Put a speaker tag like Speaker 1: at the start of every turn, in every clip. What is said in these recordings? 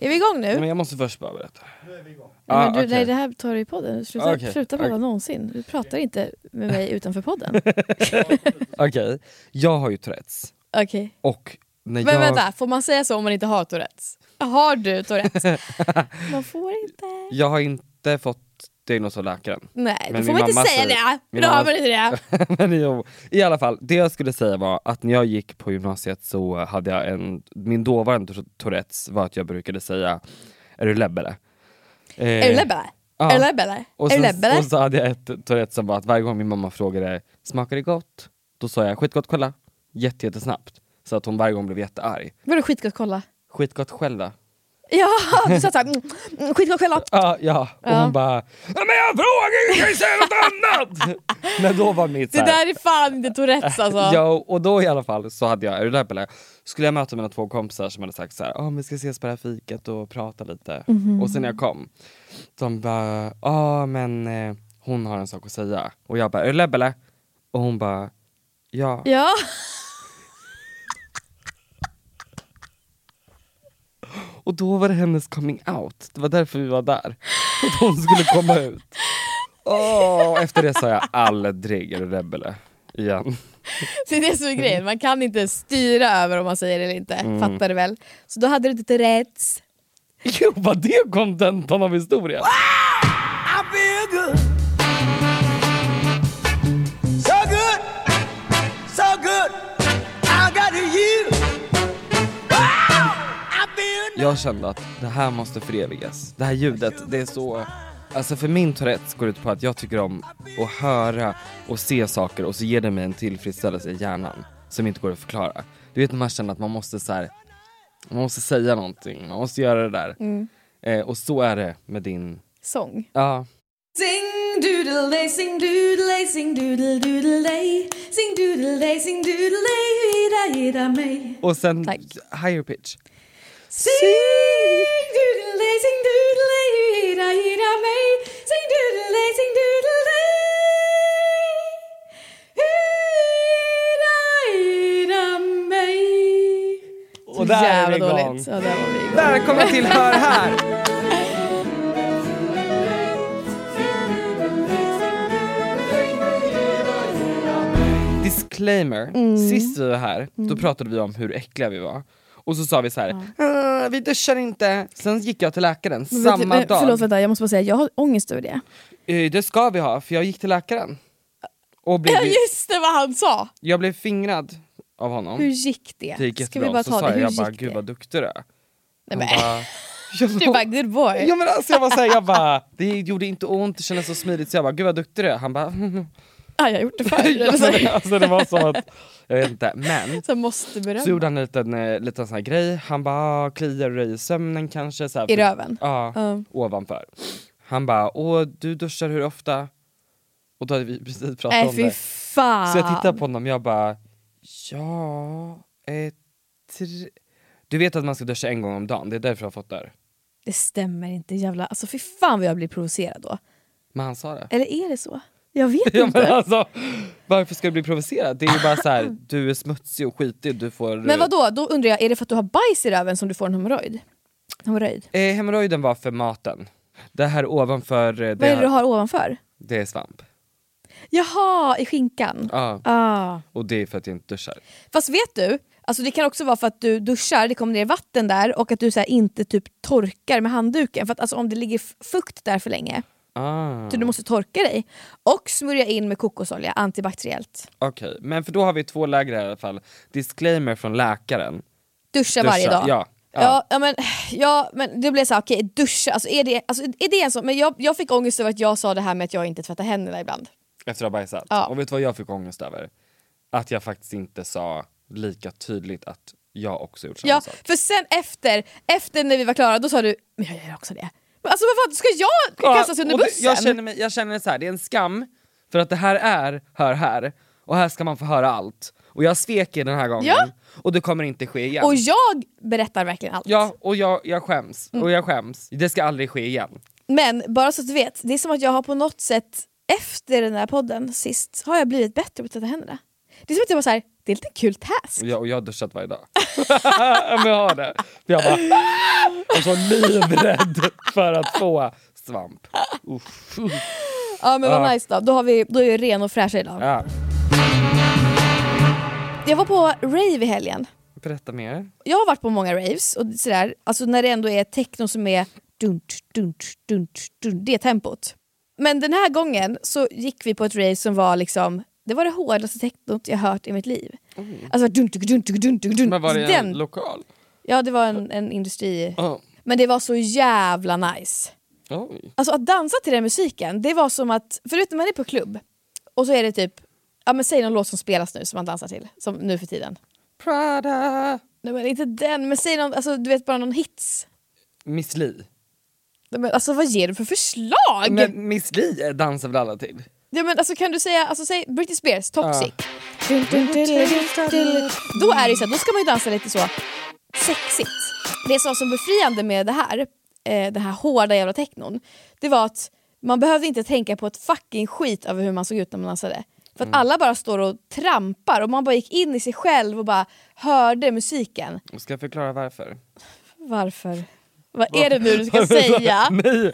Speaker 1: Är vi igång nu?
Speaker 2: Men jag måste först bara berätta.
Speaker 1: Nej, men
Speaker 2: Ah,
Speaker 1: du,
Speaker 2: okej.
Speaker 1: nej, det här tar du i podden. Sluta,
Speaker 2: Okej,
Speaker 1: sluta prata
Speaker 2: okej.
Speaker 1: någonsin. Du pratar inte med mig utanför podden.
Speaker 2: Okej, jag har ju Tourettes.
Speaker 1: Okej.
Speaker 2: Och när
Speaker 1: Men
Speaker 2: jag...
Speaker 1: vänta, får man säga så om man inte har Tourettes? Har du Tourettes? man får inte.
Speaker 2: Jag har inte fått diagnos av läkaren.
Speaker 1: Nej, då
Speaker 2: Men
Speaker 1: får
Speaker 2: min
Speaker 1: man inte säga
Speaker 2: säger-
Speaker 1: det.
Speaker 2: min
Speaker 1: Då har man inte det.
Speaker 2: Men jo, I alla fall, det jag skulle säga var att när jag gick på gymnasiet så hade jag en, min dåvarande Tourettes var att jag brukade säga Är du lebbele? Eh,
Speaker 1: Är du lebbele?
Speaker 2: ja.
Speaker 1: Är du lebbele?
Speaker 2: Och sen, och så hade jag ett Tourettes som var att varje gång min mamma frågade Smakar det gott? Då sa jag skitgott kolla, jätte, jättesnabbt. Så att hon varje gång blev jättearg.
Speaker 1: Vadå skitgott kolla?
Speaker 2: Skitgott då?
Speaker 1: Ja, du sa såhär, mm, mm, skitgott själva.
Speaker 2: Ja, ja. och
Speaker 1: Ja.
Speaker 2: hon bara "Ja, Men jag frågar, du kan ju säga något annat! Men då var mitt
Speaker 1: Det där är fan inte Tourettes alltså.
Speaker 2: Ja, och då i alla fall så hade jag, är du där Pelle? Skulle jag möta mina två kompisar som hade sagt så här, oh, vi ska ses på det här fiket och prata lite.
Speaker 1: Mhm.
Speaker 2: Och sen när jag kom, de bara, ja men eh, hon har en sak att säga. Och jag bara, är du Lebbele? Och hon bara, ja.
Speaker 1: Ja.
Speaker 2: Och då var det hennes coming out, det var därför vi var där. Att hon skulle komma ut. Åh, efter det sa jag aldrig är du Lebbele igen.
Speaker 1: Det är det som är grejen, man kan inte styra över om man säger det eller inte.
Speaker 2: Mm.
Speaker 1: Fattar du väl? Så då hade du inte Tourettes.
Speaker 2: Jo, var det kontentan av historien? Jag kände att det här måste förevigas. Det här ljudet, det är så... Alltså för min Tourettes går ut på att jag tycker om att höra och se saker och så ger det mig en tillfredsställelse i hjärnan som inte går att förklara. Du vet när man känner att man måste så här, man måste säga någonting, man måste göra det där. Eh, och så är det med din,
Speaker 1: Sång.
Speaker 2: ja.
Speaker 1: Sing doodle sing doodle sing doodle doodle Sing doodle sing doodle ida ida mig
Speaker 2: Och sen
Speaker 1: Tack.
Speaker 2: higher pitch.
Speaker 1: Sing doodle sing doodle ida ida mig Sing doodle sing doodle ida ida mig
Speaker 2: Och där är vi igång.
Speaker 1: dåligt. Ja, där var vi igång.
Speaker 2: Välkommen till Hör här! Disclaimer,
Speaker 1: Mm.
Speaker 2: sist vi var här, då pratade vi om hur äckliga vi var. Och så sa vi så här, "Ah, vi duschar inte. Sen gick jag till läkaren
Speaker 1: Men
Speaker 2: samma
Speaker 1: men,
Speaker 2: dag.
Speaker 1: Förlåt vänta, jag måste bara säga jag har ångest över det.
Speaker 2: Eh, Det ska vi ha, för jag gick till läkaren. Och blev,
Speaker 1: Ja just det vad han sa!
Speaker 2: jag blev fingrad av honom.
Speaker 1: Hur gick det?
Speaker 2: Det gick
Speaker 1: Ska
Speaker 2: jättebra.
Speaker 1: vi bara
Speaker 2: så
Speaker 1: ta
Speaker 2: sa
Speaker 1: det,
Speaker 2: jag,
Speaker 1: hur
Speaker 2: jag bara, gud
Speaker 1: det?
Speaker 2: vad duktig du är.
Speaker 1: Nej,
Speaker 2: Han
Speaker 1: men,
Speaker 2: bara, jag
Speaker 1: du bara good boy.
Speaker 2: Ja men alltså jag såhär, jag bara, det gjorde inte ont, det kändes så smidigt så jag bara, gud vad duktig du är. Han bara,
Speaker 1: ah, jag har gjort det förr.
Speaker 2: Ja,
Speaker 1: Eller så
Speaker 2: men
Speaker 1: här.
Speaker 2: alltså det var som att, jag vet inte, men
Speaker 1: så måste berömma.
Speaker 2: så gjorde han en liten, eh, liten sån här grej, han bara ah, kliar dig i sömnen kanske. Så här,
Speaker 1: I röven?
Speaker 2: Ja,
Speaker 1: Ja.
Speaker 2: ovanför. Han bara, åh du duschar hur ofta? Och då hade vi precis pratat
Speaker 1: Nej
Speaker 2: om
Speaker 1: fy
Speaker 2: det.
Speaker 1: fan.
Speaker 2: Så jag tittar på honom jag bara, ja, eh, tre... Du vet att man ska duscha en gång om dagen, det är därför jag har fått det här.
Speaker 1: Det stämmer inte jävla, alltså fy fan vad jag blir provocerad då.
Speaker 2: Men han sa det.
Speaker 1: Eller är det så? Jag vet
Speaker 2: Ja,
Speaker 1: inte.
Speaker 2: men alltså, varför ska du bli provocerad? Det är ju bara så här, du är smutsig och skitig, du får...
Speaker 1: Men vad då? Då undrar jag, är det för att du har bajs i röven som du får en hemorrojd? Hemorrojd?
Speaker 2: Eh, hemorrojden var för maten. Det här ovanför, eh, det,
Speaker 1: Vad är det du har ovanför?
Speaker 2: det är svamp.
Speaker 1: Jaha, i skinkan?
Speaker 2: Ja,
Speaker 1: Ah.
Speaker 2: och det är för att jag inte duschar.
Speaker 1: Fast vet du, alltså det kan också vara för att du duschar, det kommer ner vatten där och att du så inte typ torkar med handduken. För att alltså, om det ligger fukt där för länge,
Speaker 2: Ah.
Speaker 1: så du måste torka dig. Och smörja in med kokosolja, antibakteriellt.
Speaker 2: Okej, men för då har vi två läger här i alla fall. Disclaimer från läkaren.
Speaker 1: Duscha, varje
Speaker 2: Duscha,
Speaker 1: dag.
Speaker 2: ja. Ja.
Speaker 1: Ja, men, ja men det blev så här, okej duscha, alltså är det, alltså, är det en sån, men jag, jag fick ångest över att jag sa det här med att jag inte tvättar händerna ibland.
Speaker 2: Efter att ha bajsat.
Speaker 1: Ja.
Speaker 2: Och vet du vad jag fick ångest över? Att jag faktiskt inte sa lika tydligt att jag också gjort samma
Speaker 1: Ja,
Speaker 2: sak.
Speaker 1: för sen efter, efter när vi var klara, då sa du men jag gör också det. Alltså vad fan, ska jag kastas under bussen?
Speaker 2: Jag känner, mig, jag känner så här, det är en skam, för att det här är Hör här, och här ska man få höra allt. Och jag svek er den här gången,
Speaker 1: Ja.
Speaker 2: och det kommer inte ske igen.
Speaker 1: Och jag berättar verkligen allt.
Speaker 2: Ja, och jag, jag skäms.
Speaker 1: Mm.
Speaker 2: Och jag skäms. Det ska aldrig ske igen.
Speaker 1: Men bara så att du vet, det är som att jag har på något sätt efter den här podden sist, har jag blivit bättre på att tvätta händerna. Det är som att jag var så här, det är lite kul task.
Speaker 2: Jag, och jag har duschat varje dag. Men jag har det. Jag bara, är så livrädd för att få svamp. Uff.
Speaker 1: Ja men vad
Speaker 2: Ja.
Speaker 1: nice då, då, har vi, då är jag ren och fräsch idag.
Speaker 2: Ja.
Speaker 1: Jag var på rave i helgen.
Speaker 2: Berätta mer.
Speaker 1: Jag har varit på många raves, och sådär, alltså när det ändå är techno som är dunt, dunt, dunt, dunt, det tempot. Men den här gången så gick vi på ett rave som var liksom det var det hårdaste technot jag hört i mitt liv. Alltså dunt, dunt, dunt, dunt, dunt.
Speaker 2: Men var det
Speaker 1: Den-
Speaker 2: en lokal?
Speaker 1: Ja det var en, en industri...
Speaker 2: Ja.
Speaker 1: Men det var så jävla nice.
Speaker 2: Oj.
Speaker 1: Alltså att dansa till den musiken, det var som att, för du vet när man är på klubb och så är det typ, ja men säg någon låt som spelas nu som man dansar till, som nu för tiden.
Speaker 2: Prada.
Speaker 1: Nej men inte den, men säg någon, alltså du vet bara någon hits.
Speaker 2: Miss Li.
Speaker 1: Men alltså vad ger du för förslag?
Speaker 2: Men Miss Li dansar väl alla till?
Speaker 1: Ja, men alltså, kan du säga, alltså, säg Britney Spears, Toxic. Dun. Då är det så här, då ska man ju dansa lite så sexigt. Det som var så befriande med det här, eh, den här hårda jävla technon, det var att man behövde inte tänka på ett fucking skit över hur man såg ut när man dansade. För att alla bara står och trampar och man bara gick in i sig själv och bara hörde musiken.
Speaker 2: Ska jag förklara varför?
Speaker 1: Varför? Vad är det nu du ska säga?
Speaker 2: Nej,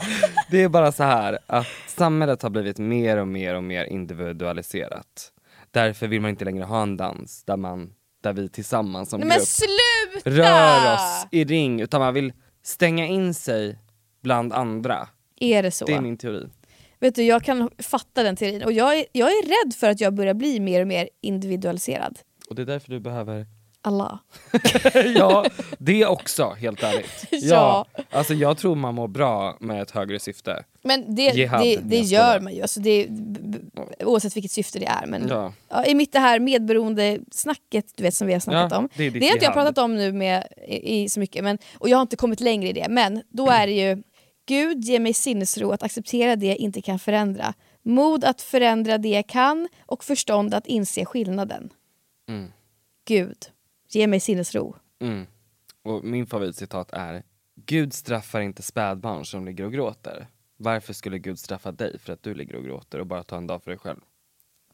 Speaker 2: det är bara så här att samhället har blivit mer och mer och mer individualiserat. Därför vill man inte längre ha en dans där, man, där vi tillsammans som
Speaker 1: Nej,
Speaker 2: grupp rör oss i ring, utan man vill stänga in sig bland andra.
Speaker 1: Är det så?
Speaker 2: Det är min teori.
Speaker 1: Vet du, jag kan fatta den teorin och jag är, jag är rädd för att jag börjar bli mer och mer individualiserad.
Speaker 2: Och det är därför du behöver
Speaker 1: Allah.
Speaker 2: Ja, det också helt ärligt.
Speaker 1: Ja.
Speaker 2: Alltså jag tror man mår bra med ett högre syfte.
Speaker 1: Men det,
Speaker 2: Jihad,
Speaker 1: det, det gör man ju, alltså det, oavsett vilket syfte det är. Men
Speaker 2: Ja.
Speaker 1: ja, I mitt det här medberoende snacket du vet, som vi har snackat
Speaker 2: Ja,
Speaker 1: om,
Speaker 2: det är
Speaker 1: det har inte jag pratat om nu med, i, i så mycket, men, och jag har inte kommit längre i det. Men då är det ju, Gud ger mig sinnesro att acceptera det jag inte kan förändra. Mod att förändra det jag kan och förstånd att inse skillnaden.
Speaker 2: Mm.
Speaker 1: Gud, ge mig sinnesro.
Speaker 2: Mm. Och min favoritcitat är Gud straffar inte spädbarn som ligger och gråter. Varför skulle Gud straffa dig för att du ligger och gråter och bara ta en dag för dig själv?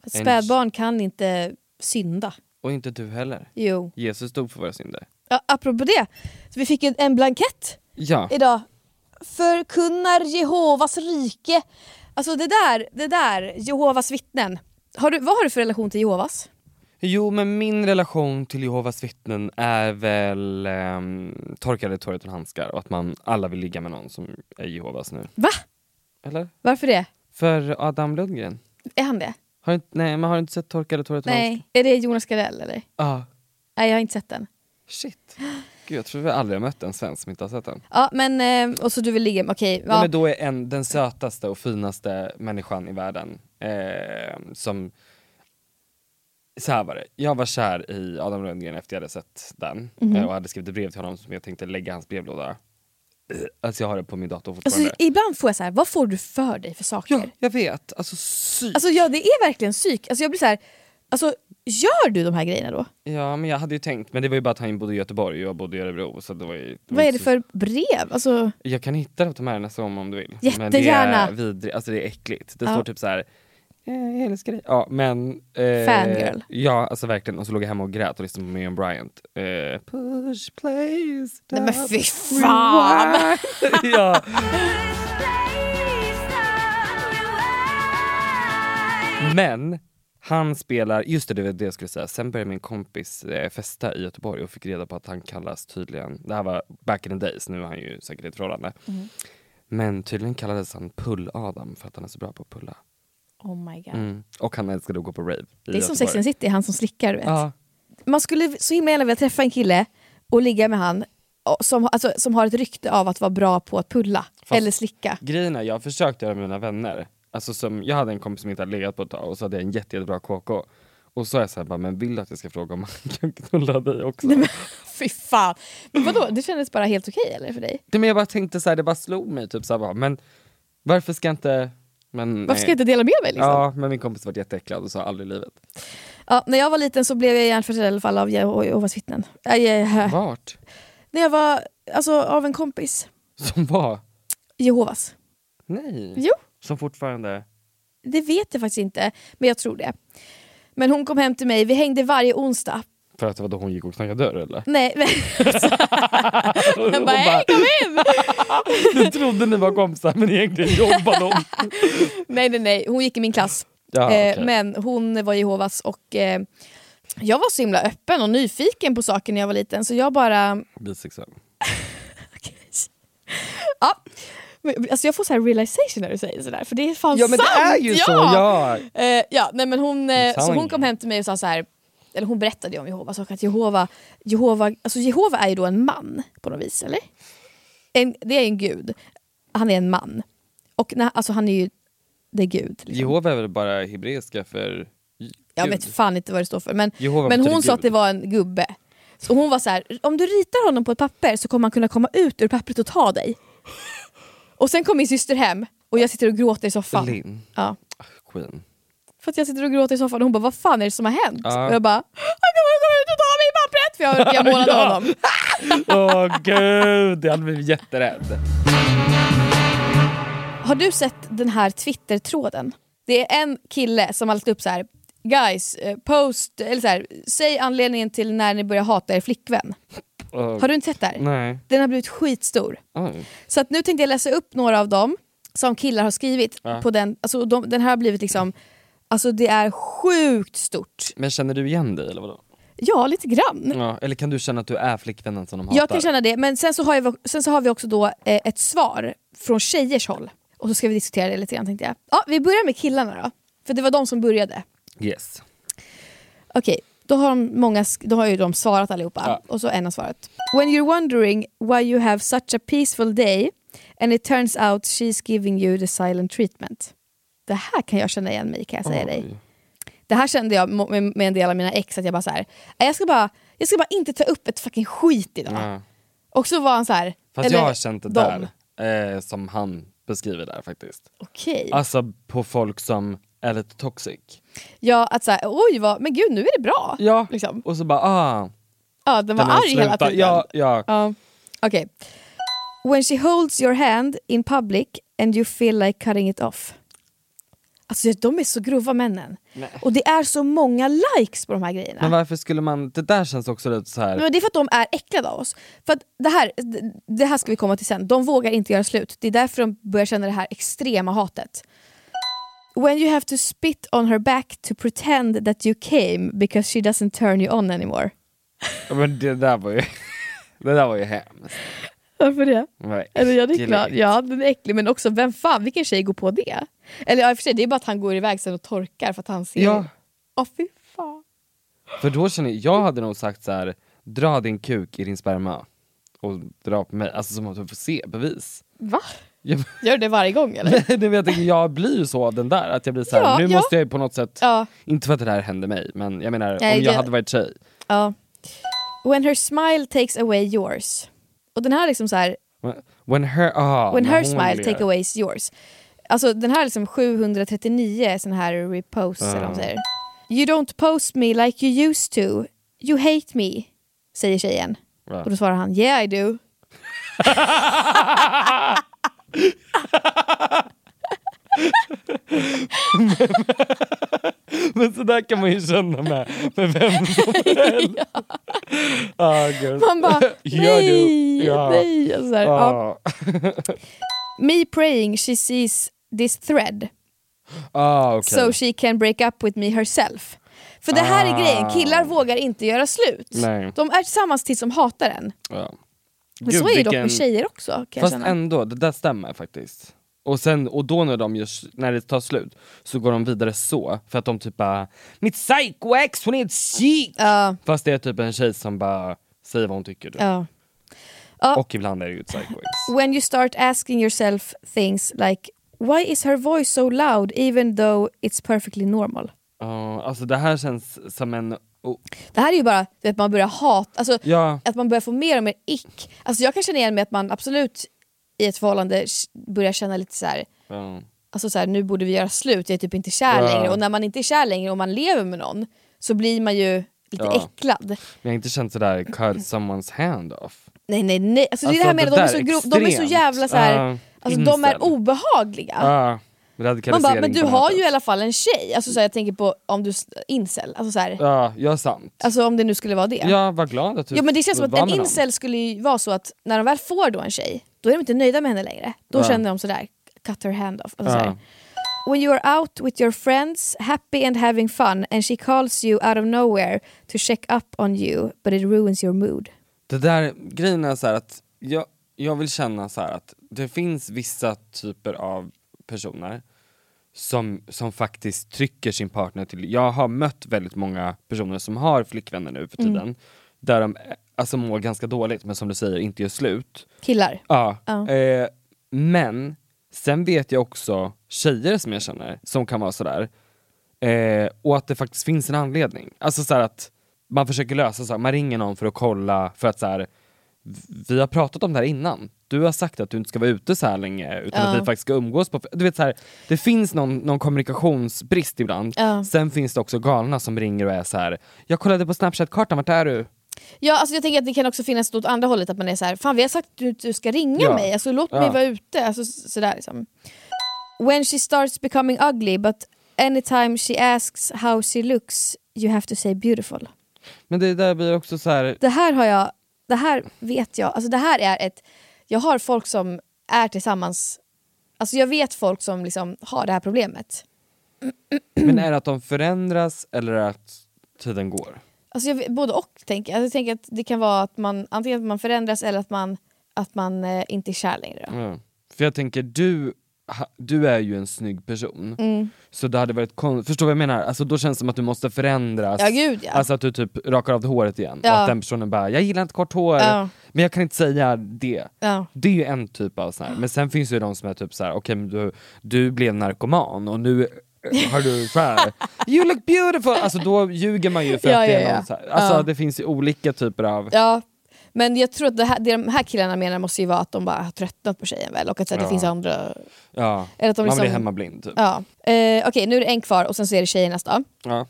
Speaker 1: För Spädbarn kan inte synda.
Speaker 2: Och inte du heller.
Speaker 1: Jo.
Speaker 2: Jesus dog för våra synder.
Speaker 1: Ja, apropå det, så vi fick en, en blankett
Speaker 2: Ja,
Speaker 1: idag. Förkunnar Jehovas rike. Alltså det där, det där, Jehovas vittnen. Har du, vad har du för relation till Jehovas?
Speaker 2: Jo men min relation till Jehovas vittnen är väl ehm, torkade tår utan handskar och att man alla vill ligga med någon som är Jehovas nu.
Speaker 1: Va?
Speaker 2: Eller?
Speaker 1: Varför det?
Speaker 2: För Adam Lundgren?
Speaker 1: Är han det?
Speaker 2: Har du nej, men har du inte sett Torkade tår utan handskar?
Speaker 1: Nej. Är det Jonas Gardell eller?
Speaker 2: Ah,
Speaker 1: Nej jag har inte sett den.
Speaker 2: shit. Gud, jag tror vi aldrig har mött en svensk som inte har sett den.
Speaker 1: Ja men, eh, och så du vill ligga med, okej.
Speaker 2: Nej,
Speaker 1: ja.
Speaker 2: men då är en, den sötaste och finaste människan i världen eh, som så här var det, jag var kär i Adam Lundgren efter jag hade sett den eh, och hade skrivit ett brev till honom som jag tänkte lägga hans brevlåda. Eh, Alltså jag har det på min dator fortfarande.
Speaker 1: Alltså, ibland får jag så här, vad får du för dig för saker?
Speaker 2: ja, jag vet. Alltså psyk.
Speaker 1: Alltså ja, det är verkligen psyk. Alltså, jag blir så här, alltså, gör du de här grejerna då?
Speaker 2: Ja men jag hade ju tänkt, men det var ju bara att han bodde i Göteborg och jag bodde i Örebro. Så det var ju, det var
Speaker 1: Vad är det för brev? Alltså,
Speaker 2: Jag kan hitta det och ta med det nästa gång om du vill. Men det
Speaker 1: Jättegärna.
Speaker 2: är vidrigt, alltså det är äckligt. Det
Speaker 1: Ja.
Speaker 2: står typ så här. "Eh, Jag älskar dig. Ja men... Eh,
Speaker 1: Fangirl.
Speaker 2: Ja alltså verkligen. Och så låg jag hemma och grät och lyssnade på Miriam Bryant. Eh, push, place,
Speaker 1: nej men fy fan!
Speaker 2: ja. Men han spelar, just det det var det jag skulle säga, sen började min kompis eh, festa i Göteborg och fick reda på att han kallas tydligen, det här var back in the days, nu är han ju säkert i ett förhållande.
Speaker 1: Mm.
Speaker 2: Men tydligen kallades han Pull-Adam för att han är så bra på att pulla.
Speaker 1: Oh my god.
Speaker 2: Mm. Och han älskade att gå på rave
Speaker 1: Det är som. Sex and City, han som slickar vet.
Speaker 2: Ja,
Speaker 1: Man skulle så himla gärna vilja träffa en kille och ligga med han som, alltså, som har ett rykte av att vara bra på att pulla
Speaker 2: Fast-
Speaker 1: eller slicka.
Speaker 2: grejen är, jag har försökt göra med mina vänner. Alltså som, jag hade en kompis som inte hade legat på ett tag och så hade jag en jätte, jättebra KK. Och så är jag såhär, bara, men vill du att jag ska fråga om han kan knulla dig också?
Speaker 1: Nej, men, fy fan. Men vadå, det kändes bara helt okej eller för dig?
Speaker 2: Nej, men jag bara tänkte så här, det bara slog mig typ så här, bara, men varför ska jag inte... Men,
Speaker 1: Varför ska jag inte dela med mig? Liksom? Ja.
Speaker 2: Ja, men min kompis var jätteäcklad och sa aldrig i livet.
Speaker 1: när jag var liten så blev jag hjärntvättad i alla fall av Jehovas vittnen. Äh,
Speaker 2: Vart?
Speaker 1: när jag var, alltså av en kompis.
Speaker 2: Som var?
Speaker 1: Jehovas.
Speaker 2: Nej.
Speaker 1: Jo.
Speaker 2: Som fortfarande...
Speaker 1: Det vet jag faktiskt inte, men jag tror det. Men hon kom hem till mig, vi hängde varje onsdag.
Speaker 2: För att det var då hon gick och knackade dörr eller?
Speaker 1: Nej, men... jag bara, hej kom in!
Speaker 2: Du trodde ni var kompisar men egentligen jobbade hon.
Speaker 1: nej nej nej, hon gick i min klass.
Speaker 2: Ja,
Speaker 1: eh,
Speaker 2: okej.
Speaker 1: Men hon var Jehovas och eh, jag var så himla öppen och nyfiken på saker när jag var liten så jag bara...
Speaker 2: Bisexuell.
Speaker 1: Ja. Men, Alltså jag får så här realization när du säger sådär för det är fan
Speaker 2: Ja men
Speaker 1: sant!
Speaker 2: det är ju
Speaker 1: ja!
Speaker 2: så! Ja.
Speaker 1: Eh, ja, nej, men hon, eh, så hon kom hem till mig och sa så här, eller hon berättade ju om Jehovas och att Jehova, Jehova, alltså Jehova är ju då en man på något vis, eller? En, det är en gud, han är en man. Och när, alltså han är ju, det är gud. Liksom.
Speaker 2: Jehova är väl bara hebreiska för
Speaker 1: jag
Speaker 2: Gud.
Speaker 1: vet fan inte vad det står för, men,
Speaker 2: Jehova
Speaker 1: men hon sa att det var en gubbe. Så hon var så här, om du ritar honom på ett papper så kommer han kunna komma ut ur pappret och ta dig. Och sen kom min syster hem och jag sitter och gråter i soffan.
Speaker 2: Linn.
Speaker 1: Ja.
Speaker 2: Queen.
Speaker 1: För att jag sitter och gråter i soffan och hon bara vad fan är det som har hänt?
Speaker 2: Ja.
Speaker 1: Och jag bara han kommer komma ut och ta mig i pappret! För jag, jag målade
Speaker 2: Ja.
Speaker 1: honom.
Speaker 2: Åh gud, jag hade blivit jätterädd.
Speaker 1: Har du sett den här Twitter-tråden? Det är en kille som har lagt upp så här. Guys, eh, post, eller så här, säg anledningen till när ni börjar hata er flickvän.
Speaker 2: Åh,
Speaker 1: Har du inte sett det här?
Speaker 2: Nej.
Speaker 1: Den har blivit skitstor.
Speaker 2: Oj.
Speaker 1: Så att nu tänkte jag läsa upp några av dem som killar har skrivit
Speaker 2: Ja.
Speaker 1: på den. Alltså de, den här har blivit liksom, alltså det är sjukt stort.
Speaker 2: Men känner du igen dig eller vadå?
Speaker 1: Ja, lite grann.
Speaker 2: Ja, eller kan du känna att du är flickvännen som de hatar?
Speaker 1: Jag kan känna det, men sen så har, jag, sen så har vi också då eh, ett svar från tjejers håll. Och så ska vi diskutera det lite grann tänkte jag. Ja, vi börjar med killarna då. För det var de som började.
Speaker 2: Yes.
Speaker 1: Okej, då har, de många, då har ju de svarat allihopa.
Speaker 2: Ja.
Speaker 1: Och så en har svarat. When you're wondering why you have such a peaceful day and it turns out she's giving you the silent treatment. Det här kan jag känna igen mig kan jag säga dig.
Speaker 2: Oj.
Speaker 1: Det här kände jag med, med en del av mina ex, att jag bara så här, "Nej, jag ska bara, jag ska bara inte ta upp ett fucking skit idag.
Speaker 2: Ja.
Speaker 1: Och så var han så här.
Speaker 2: Fast
Speaker 1: eller
Speaker 2: jag har känt det
Speaker 1: de.
Speaker 2: där eh, som han beskriver där faktiskt.
Speaker 1: Okej.
Speaker 2: Alltså på folk som är lite toxic.
Speaker 1: Ja, att såhär, oj vad, men gud nu är det bra.
Speaker 2: Ja,
Speaker 1: Liksom.
Speaker 2: och så bara ah.
Speaker 1: Ja, den var arg hela tiden.
Speaker 2: Ja, ja.
Speaker 1: Ja. Okej. When she holds your hand in public and you feel like cutting it off. Alltså de är så grova männen. Och det är så många likes på de här grejerna.
Speaker 2: Men varför skulle man, det där känns också lite så här.
Speaker 1: Men det är för att de är äcklade av oss. För att det, här, det här ska vi komma till sen. De vågar inte göra slut. Det är därför de börjar känna det här extrema hatet. When you have to spit on her back to pretend that you came because she doesn't turn you on anymore.
Speaker 2: Men det där var ju, det där var ju hemskt.
Speaker 1: Varför det? Eller ja, det är klart. Ja, den är äcklig. Men också, vem fan, vilken tjej går på det? Eller ja, i och för sig, det är bara att han går iväg sen och torkar för att han ser...
Speaker 2: Ja,
Speaker 1: Åh fy fan.
Speaker 2: för då känner jag, jag hade nog sagt så här: dra din kuk i din sperma. och dra på mig, alltså som att du får se bevis.
Speaker 1: Va?
Speaker 2: Jag,
Speaker 1: Gör du det varje gång eller?
Speaker 2: Nej, men jag, tänker, jag blir ju så av den där, att jag blir så här,
Speaker 1: Ja,
Speaker 2: nu
Speaker 1: ja.
Speaker 2: måste jag på något sätt,
Speaker 1: Ja.
Speaker 2: inte för att det där hände mig, men jag menar
Speaker 1: Nej,
Speaker 2: om jag
Speaker 1: det-
Speaker 2: hade varit tjej.
Speaker 1: ja. When her smile takes away yours. Och den här liksom så här,
Speaker 2: When her, ah,
Speaker 1: when her
Speaker 2: hon
Speaker 1: smile
Speaker 2: ler.
Speaker 1: take away yours. Alltså den här liksom 739 sån här reposts eller vad säger. You don't post me like you used to. You hate me, säger tjejen.
Speaker 2: Ja.
Speaker 1: Och då svarar han yeah I do.
Speaker 2: Men så där kan man ju känna med, med vem som helst. Ah, gud.
Speaker 1: Man bara
Speaker 2: Ja,
Speaker 1: nej,
Speaker 2: du. Ja.
Speaker 1: nej. Och så här, ja.
Speaker 2: Ah.
Speaker 1: Me praying she sees this thread
Speaker 2: Ah, okej.
Speaker 1: so she can break up with me herself. För det här är
Speaker 2: Ah.
Speaker 1: grejen, killar vågar inte göra slut.
Speaker 2: Nej.
Speaker 1: De är tillsammans tills de hatar en.
Speaker 2: Ja.
Speaker 1: Men
Speaker 2: Gud,
Speaker 1: så är det dock
Speaker 2: vilken-
Speaker 1: med tjejer också kan
Speaker 2: Fast ändå, det där stämmer faktiskt. Och, sen, och då när, de just, när det tar slut så går de vidare så, för att de typ bara Mitt psycho-ex, hon är ett psyk!
Speaker 1: Ja,
Speaker 2: Fast det är typ en tjej som bara säger vad hon tycker.
Speaker 1: ja. Ja.
Speaker 2: Och ibland är det ju ett psycho-ex.
Speaker 1: When you start asking yourself things like Why is her voice so loud even though it's perfectly normal?
Speaker 2: Ja, alltså det här känns som en... Oh,
Speaker 1: Det här är ju bara vet, man börjar hata, alltså,
Speaker 2: ja,
Speaker 1: att man börjar få mer och mer ick. Alltså jag kan känna igen mig att man absolut i ett förhållande börjar känna lite så här.
Speaker 2: ja.
Speaker 1: Alltså så här, nu borde vi göra slut, jag är typ inte kär
Speaker 2: Ja.
Speaker 1: längre. Och när man inte är kär längre och man lever med någon så blir man ju lite
Speaker 2: Ja.
Speaker 1: äcklad.
Speaker 2: Men jag har inte känt sådär cut someone's hand off.
Speaker 1: Nej nej nej, alltså, det är det
Speaker 2: Alltså,
Speaker 1: här med
Speaker 2: det
Speaker 1: att de är så, grov, de är så jävla så här,
Speaker 2: Ja,
Speaker 1: alltså de är obehagliga.
Speaker 2: Ja,
Speaker 1: Man bara, men du har ju i alla fall en tjej. Alltså, så här, jag tänker på om du, incel, alltså, så här,
Speaker 2: Ja, ja sant.
Speaker 1: alltså om det nu skulle vara det.
Speaker 2: Ja, var glad att du
Speaker 1: Ja men det känns som att en incel skulle ju vara så att när de väl får då en tjej, då är de inte nöjda med henne längre. Då
Speaker 2: Ja.
Speaker 1: känner de sådär, cut her hand off. Alltså
Speaker 2: Ja.
Speaker 1: When you are out with your friends, happy and having fun and she calls you out of nowhere to check up on you but it ruins your mood.
Speaker 2: Det där grejen är så att jag, jag vill känna så här att det finns vissa typer av personer som, som faktiskt trycker sin partner till, jag har mött väldigt många personer som har flickvänner nu för tiden, där de alltså mår ganska dåligt men som du säger inte gör slut.
Speaker 1: Killar.
Speaker 2: Ja.
Speaker 1: Ja.
Speaker 2: Eh, men sen vet jag också tjejer som jag känner som kan vara sådär. Eh, och att det faktiskt finns en anledning. Alltså så här att man försöker lösa så här, man ringer någon för att kolla för att så vi har pratat om det här innan. Du har sagt att du inte ska vara ute så här länge utan
Speaker 1: Ja.
Speaker 2: att vi faktiskt ska umgås på... Du vet så här, det finns någon, någon kommunikationsbrist ibland.
Speaker 1: Ja.
Speaker 2: Sen finns det också galna som ringer och är så här. jag kollade på snapchat-kartan, vart är du?
Speaker 1: Ja, alltså jag tänker att det kan också finnas åt andra hållet, att man är så här, fan vi har sagt att du, ska ringa
Speaker 2: Ja.
Speaker 1: mig, alltså låt mig vara ute. Alltså, sådär, liksom. When she starts becoming ugly but anytime she asks how she looks you have to say beautiful.
Speaker 2: Men det där blir också så här.
Speaker 1: Det här har jag, det här vet jag, alltså det här är ett, jag har folk som är tillsammans, alltså jag vet folk som liksom har det här problemet.
Speaker 2: men är det att de förändras eller att tiden går?
Speaker 1: Alltså jag, både och tänker jag. Alltså jag tänker att det kan vara att man antingen att man förändras eller att man, att man eh, inte är kär längre. Då.
Speaker 2: Ja. För jag tänker, du, du är ju en snygg person.
Speaker 1: Mm.
Speaker 2: Så det hade varit kon- förstår vad jag menar? Alltså då känns det som att du måste förändras.
Speaker 1: Ja gud ja.
Speaker 2: Alltså att du typ rakar av dig håret igen.
Speaker 1: Ja.
Speaker 2: Och att den personen bara, jag gillar inte kort hår.
Speaker 1: Ja.
Speaker 2: Men jag kan inte säga det. Det är ju en typ av sån här. Men sen finns det ju de som är typ så här: okej men du, du blev narkoman och nu eh, har du så här. You look beautiful! Alltså då ljuger man ju för att det är någon så här. Alltså det finns ju olika typer av...
Speaker 1: ja. Men jag tror att det, här, det de här killarna menar måste ju vara att de bara har tröttnat på tjejen väl och att så här, det
Speaker 2: Ja.
Speaker 1: finns andra...
Speaker 2: Ja.
Speaker 1: Eller att de
Speaker 2: Man blir
Speaker 1: liksom-
Speaker 2: hemmablind typ.
Speaker 1: Ja. Eh, Okej nu är det en kvar och sen så är det tjejernas då.
Speaker 2: Ja.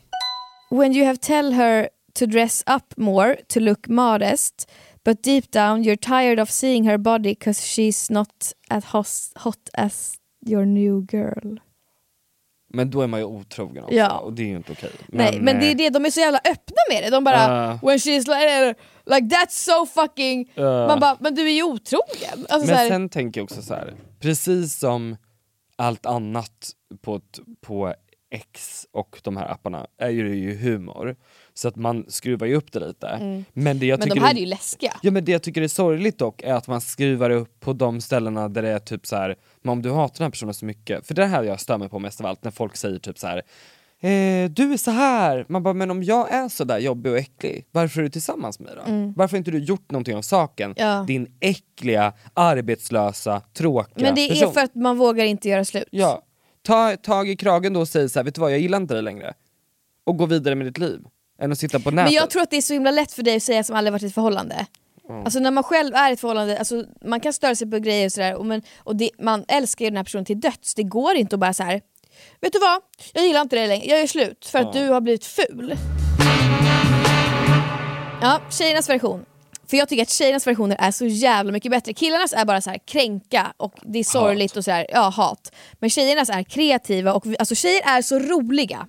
Speaker 1: When you have tell her to dress up more, to look modest, but deep down you're tired of seeing her body cause she's not as hos- hot as your new girl.
Speaker 2: Men då är man ju otrogen också
Speaker 1: Ja.
Speaker 2: och det är ju inte okej.
Speaker 1: Nej men det är
Speaker 2: eh,
Speaker 1: det, de är så jävla öppna med det. De bara
Speaker 2: Ja.
Speaker 1: when she's like, like that's so fucking...
Speaker 2: Ja.
Speaker 1: Man bara men du är ju otrogen. Alltså, så
Speaker 2: Men sen tänker jag också så här. precis som allt annat på, ett- på X och de här apparna är ju humor. Så att man skruvar ju upp det lite. Men det jag
Speaker 1: Mm. men de här
Speaker 2: är,
Speaker 1: är ju läskiga.
Speaker 2: Ja men det jag tycker är sorgligt dock är att man skruvar upp på de ställena där det är typ så här, men om du hatar den här personen så mycket, för det här jag mig på mest av allt, när folk säger typ så här. eh, du är så här. Man bara, men om jag är så där jobbig och äcklig, varför är du tillsammans med mig då? Varför har inte du gjort någonting av saken?
Speaker 1: Mm. Ja.
Speaker 2: Din äckliga, arbetslösa, tråkiga
Speaker 1: Men det
Speaker 2: person.
Speaker 1: är för att man vågar inte göra slut.
Speaker 2: Ja, ta tag i kragen då och säg så här, vet du vad jag gillar inte dig längre. Och gå vidare med ditt liv. Än att sitta på nätet.
Speaker 1: Men jag tror att det är så himla lätt för dig att säga som aldrig varit i ett förhållande. Alltså när man själv är i ett förhållande, alltså, man kan störa sig på grejer och sådär, och, men, och det, man älskar ju den här personen till döds. Det går inte att bara så här. vet du vad? Jag gillar inte dig längre, jag gör slut för att du har blivit ful. Ja, tjejernas version. För jag tycker att tjejernas versioner är så jävla mycket bättre. Killarnas är bara så här kränka och det är sorgligt och så här, ja hat. Men tjejernas är kreativa och vi- alltså tjejer är så roliga.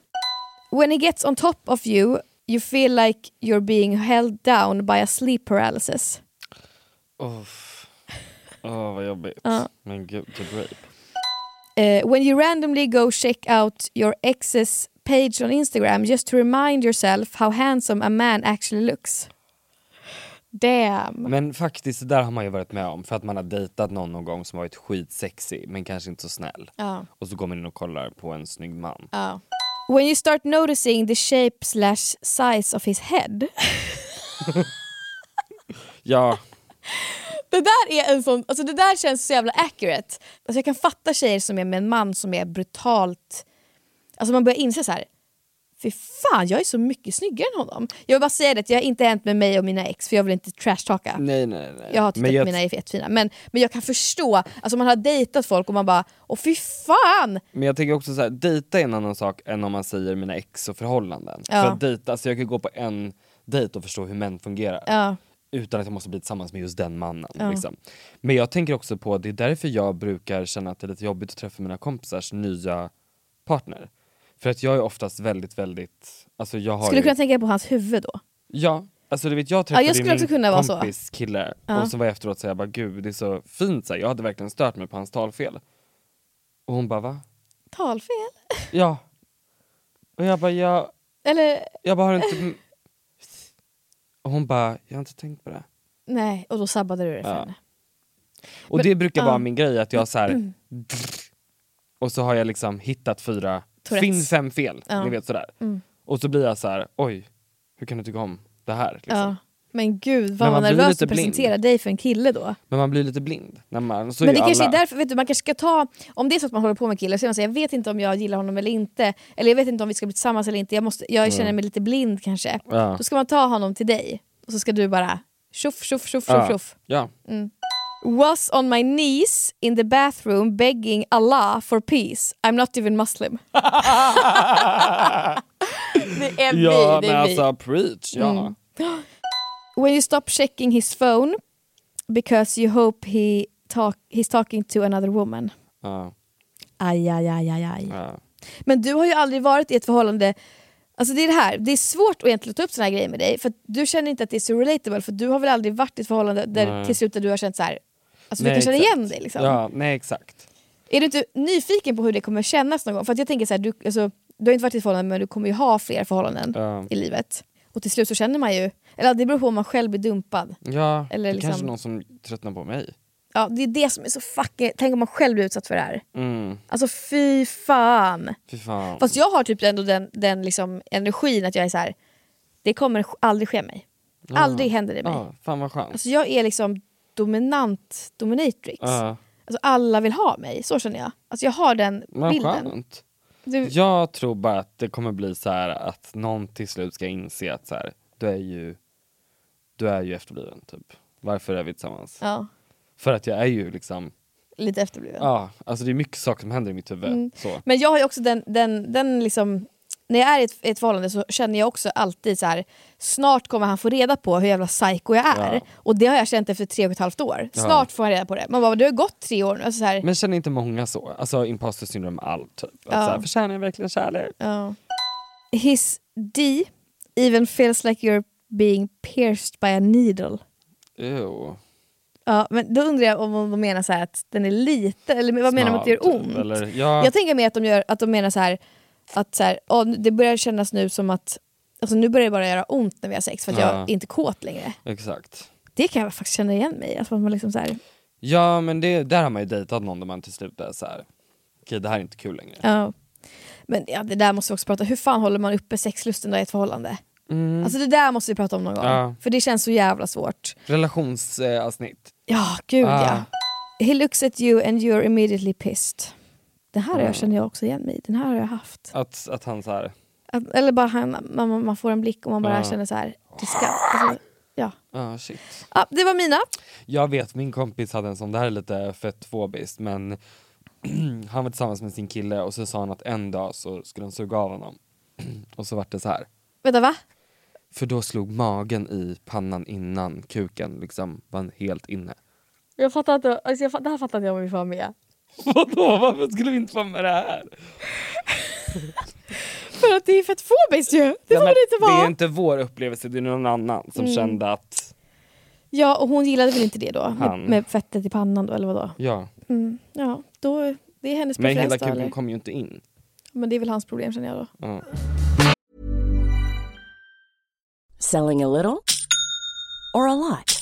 Speaker 1: When he gets on top of you, you feel like you're being held down by a sleep paralysis.
Speaker 2: Åh, Åh, vad jobbigt.
Speaker 1: Ja.
Speaker 2: Men gud, typ rape.
Speaker 1: Uh, when you randomly go check out your ex's page on Instagram just to remind yourself how handsome a man actually looks. Damn.
Speaker 2: Men faktiskt, det där har man ju varit med om för att man har dejtat någon någon gång som varit skitsexig men kanske inte så snäll.
Speaker 1: Ja.
Speaker 2: Och så går man in och kollar på en snygg man.
Speaker 1: Ja. When you start noticing the shape slash size of his head.
Speaker 2: Ja,
Speaker 1: Det där är en sån, alltså det där känns så jävla accurate. Alltså jag kan fatta tjejer som är med en man som är brutalt, alltså man börjar inse så här. Fy fan jag är så mycket snyggare än honom. Jag vill bara säga det, att det har inte hänt med mig och mina ex för jag vill inte trashtalka.
Speaker 2: nej nej nej.
Speaker 1: Jag har tyckt
Speaker 2: men
Speaker 1: att
Speaker 2: jag,
Speaker 1: mina är jättefina. Men, men jag kan förstå, alltså man har dejtat folk och man bara åh fy fan!
Speaker 2: men jag tänker också så här, dejta är en annan sak än om man säger mina ex och förhållanden.
Speaker 1: Ja.
Speaker 2: För att dejta, alltså jag kan gå på en dejt och förstå hur män fungerar.
Speaker 1: Ja.
Speaker 2: Utan att jag måste bli tillsammans med just den mannen. Liksom. Men jag tänker också på, det är därför jag brukar känna att det är lite jobbigt att träffa mina kompisars nya partner. För att jag är oftast väldigt, väldigt... Alltså jag har
Speaker 1: Skulle du
Speaker 2: ju,
Speaker 1: kunna tänka på hans huvud då?
Speaker 2: Ja, alltså du vet jag träffade
Speaker 1: jag skulle
Speaker 2: min
Speaker 1: också kunna vara så.
Speaker 2: kompis kille
Speaker 1: Ja.
Speaker 2: och så var jag efteråt och jag bara gud det är så fint så här. jag hade verkligen stört mig på hans talfel. Och hon bara va?
Speaker 1: Talfel?
Speaker 2: Ja. Och jag bara jag,
Speaker 1: Eller
Speaker 2: jag bara har inte... Och hon bara, jag har inte tänkt på det.
Speaker 1: nej, och då sabbade du det för
Speaker 2: Ja.
Speaker 1: henne.
Speaker 2: Och
Speaker 1: Men-
Speaker 2: det brukar
Speaker 1: ja.
Speaker 2: vara min grej att jag så här. Och så har jag liksom hittat fyra,
Speaker 1: Tourettes.
Speaker 2: finn fem fel,
Speaker 1: Ja.
Speaker 2: ni vet sådär.
Speaker 1: Mm.
Speaker 2: Och så blir jag så här: oj, hur kan du tycka om det här? Liksom.
Speaker 1: Ja. Men gud vad
Speaker 2: man blir
Speaker 1: nervös att presentera dig för en kille då.
Speaker 2: Men man blir lite blind. När man, så
Speaker 1: Men det
Speaker 2: ju
Speaker 1: kanske
Speaker 2: alla.
Speaker 1: är därför, vet du, man kanske ska ta, om det är så att man håller på med killar så är man så här, jag vet inte om jag gillar honom eller inte, eller jag vet inte om vi ska bli tillsammans eller inte, jag, måste, jag känner mig lite blind kanske.
Speaker 2: Ja.
Speaker 1: Då ska man ta honom till dig och så ska du bara tjoff tjoff tjoff tjoff
Speaker 2: Ja.
Speaker 1: tjoff.
Speaker 2: Ja.
Speaker 1: Was on my knees in the bathroom begging Allah for peace. I'm not even muslim. det är
Speaker 2: ja,
Speaker 1: vi, det
Speaker 2: men
Speaker 1: är vi.
Speaker 2: alltså preach, ja.
Speaker 1: Mm. When you stop checking his phone because you hope he talk, he's talking to another woman.
Speaker 2: Ja,
Speaker 1: Aj, aj, aj, aj, aj.
Speaker 2: ja.
Speaker 1: Men du har ju aldrig varit i ett förhållande Alltså det är det här, det är svårt att egentligen ta upp såna här grejer med dig för att du känner inte att det är så relatable för du har väl aldrig varit i ett förhållande där
Speaker 2: Nej.
Speaker 1: till slut där du har känt så här. Alltså
Speaker 2: Nej,
Speaker 1: du kan känna
Speaker 2: exakt.
Speaker 1: igen dig liksom.
Speaker 2: Ja, nej exakt.
Speaker 1: Är du inte nyfiken på hur det kommer kännas någon gång? För jag tänker så här, du, alltså, du har inte varit i ett förhållande men du kommer ju ha fler förhållanden
Speaker 2: Ja,
Speaker 1: i livet. Och till slut så känner man ju, eller det beror på om man själv blir dumpad.
Speaker 2: ja
Speaker 1: Eller
Speaker 2: det
Speaker 1: liksom-
Speaker 2: kanske någon som tröttnar på mig.
Speaker 1: Ja, det är det som är så fucking... Tänk om man själv blir utsatt för det här.
Speaker 2: Mm,
Speaker 1: Alltså fy fan.
Speaker 2: fy fan.
Speaker 1: Fast jag har typ ändå den, den liksom energin att jag är så här. det kommer aldrig ske mig. Aldrig händer det mig.
Speaker 2: Ja, fan vad skönt.
Speaker 1: Alltså jag är liksom dominant dominatrix.
Speaker 2: Ja,
Speaker 1: Alltså alla vill ha mig, så känner jag. Alltså jag har den
Speaker 2: vad
Speaker 1: bilden.
Speaker 2: skönt.
Speaker 1: Du,
Speaker 2: Jag tror bara att det kommer bli så här att någon till slut ska inse att så här, du är ju du är ju efterbliven typ. Varför är vi tillsammans?
Speaker 1: ja,
Speaker 2: För att jag är ju liksom,
Speaker 1: lite efterbliven.
Speaker 2: ja, alltså det är mycket saker som händer i mitt huvud.
Speaker 1: Mm.
Speaker 2: Så.
Speaker 1: Men jag har ju också den, den, den liksom, när jag är i ett, ett förhållande så känner jag också alltid så här. snart kommer han få reda på hur jävla psycho jag är.
Speaker 2: Ja.
Speaker 1: Och det har jag känt efter tre och ett halvt år.
Speaker 2: Ja.
Speaker 1: Snart får han reda på det. Man bara, det har gått tre år nu. Alltså så här,
Speaker 2: Men känner inte många så? Alltså imposter syndrom allt typ. Att
Speaker 1: Ja.
Speaker 2: så här, förtjänar jag verkligen kärlek?
Speaker 1: ja. His D even feels like you're being pierced by a needle.
Speaker 2: Ew.
Speaker 1: Ja, men då undrar jag om de menar så här att den är lite, eller vad menar de att det gör ont?
Speaker 2: Eller, ja,
Speaker 1: Jag tänker mer att de, gör, att de menar så här att så här, åh, det börjar kännas nu som att Alltså nu börjar det bara göra ont när vi har sex för att jag
Speaker 2: Ja.
Speaker 1: är inte kåt längre.
Speaker 2: exakt.
Speaker 1: Det kan jag faktiskt känna igen mig i. Alltså man liksom så här,
Speaker 2: Ja men det, där har man ju dejtat någon där man till slut är så här. okej det här är inte kul längre.
Speaker 1: ja. Men ja, det där måste vi också prata Hur fan håller man uppe sexlusten i ett förhållande? Alltså det där måste vi prata om någon gång.
Speaker 2: Ja.
Speaker 1: För det känns så jävla svårt.
Speaker 2: Relationsavsnitt.
Speaker 1: Ja, gud
Speaker 2: Ah.
Speaker 1: ja. He looks at you and you're immediately pissed. Den här jag känner jag också igen mig i. Den här har jag haft.
Speaker 2: Att, att han så här.
Speaker 1: Att, eller bara han, man, man får en blick och man bara
Speaker 2: Ja.
Speaker 1: känner så här. Alltså, ja.
Speaker 2: ah shit.
Speaker 1: ja, det var mina.
Speaker 2: Jag vet, min kompis hade en sån, det här är lite fettfobiskt men han var tillsammans med sin kille och så sa han att en dag så skulle han suga av honom. och så vart det så här.
Speaker 1: Vänta va?
Speaker 2: För då slog magen i pannan innan kuken liksom var helt inne.
Speaker 1: Jag fattar inte, alltså jag, det här fattar inte jag om vi får vara med.
Speaker 2: Vadå, varför skulle vi inte vara med det här?
Speaker 1: För att det är fett fobiskt ju. Det
Speaker 2: Ja,
Speaker 1: får det inte
Speaker 2: det är
Speaker 1: vara.
Speaker 2: inte vår upplevelse, det är någon annan som
Speaker 1: Mm.
Speaker 2: kände att,
Speaker 1: Ja och hon gillade väl inte det då? Med,
Speaker 2: Han.
Speaker 1: med fettet i pannan då eller vadå?
Speaker 2: ja.
Speaker 1: Mm, ja, då, det är hennes
Speaker 2: Men hela
Speaker 1: då
Speaker 2: kuken
Speaker 1: eller?
Speaker 2: kom ju inte in.
Speaker 1: Men det är väl hans problem känner jag då.
Speaker 2: Ja.
Speaker 3: Selling a little or a lot?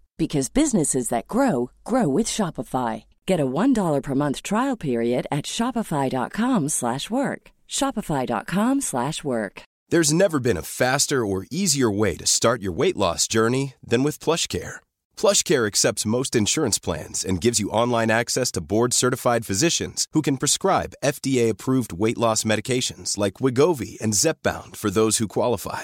Speaker 3: because businesses that grow grow with Shopify. Get a $1 per month trial period at shopify.com/work. shopify.com/work.
Speaker 4: There's never been a faster or easier way to start your weight loss journey than with PlushCare. PlushCare accepts most insurance plans and gives you online access to board-certified physicians who can prescribe FDA-approved weight loss medications like Wigovi and Zepbound for those who qualify.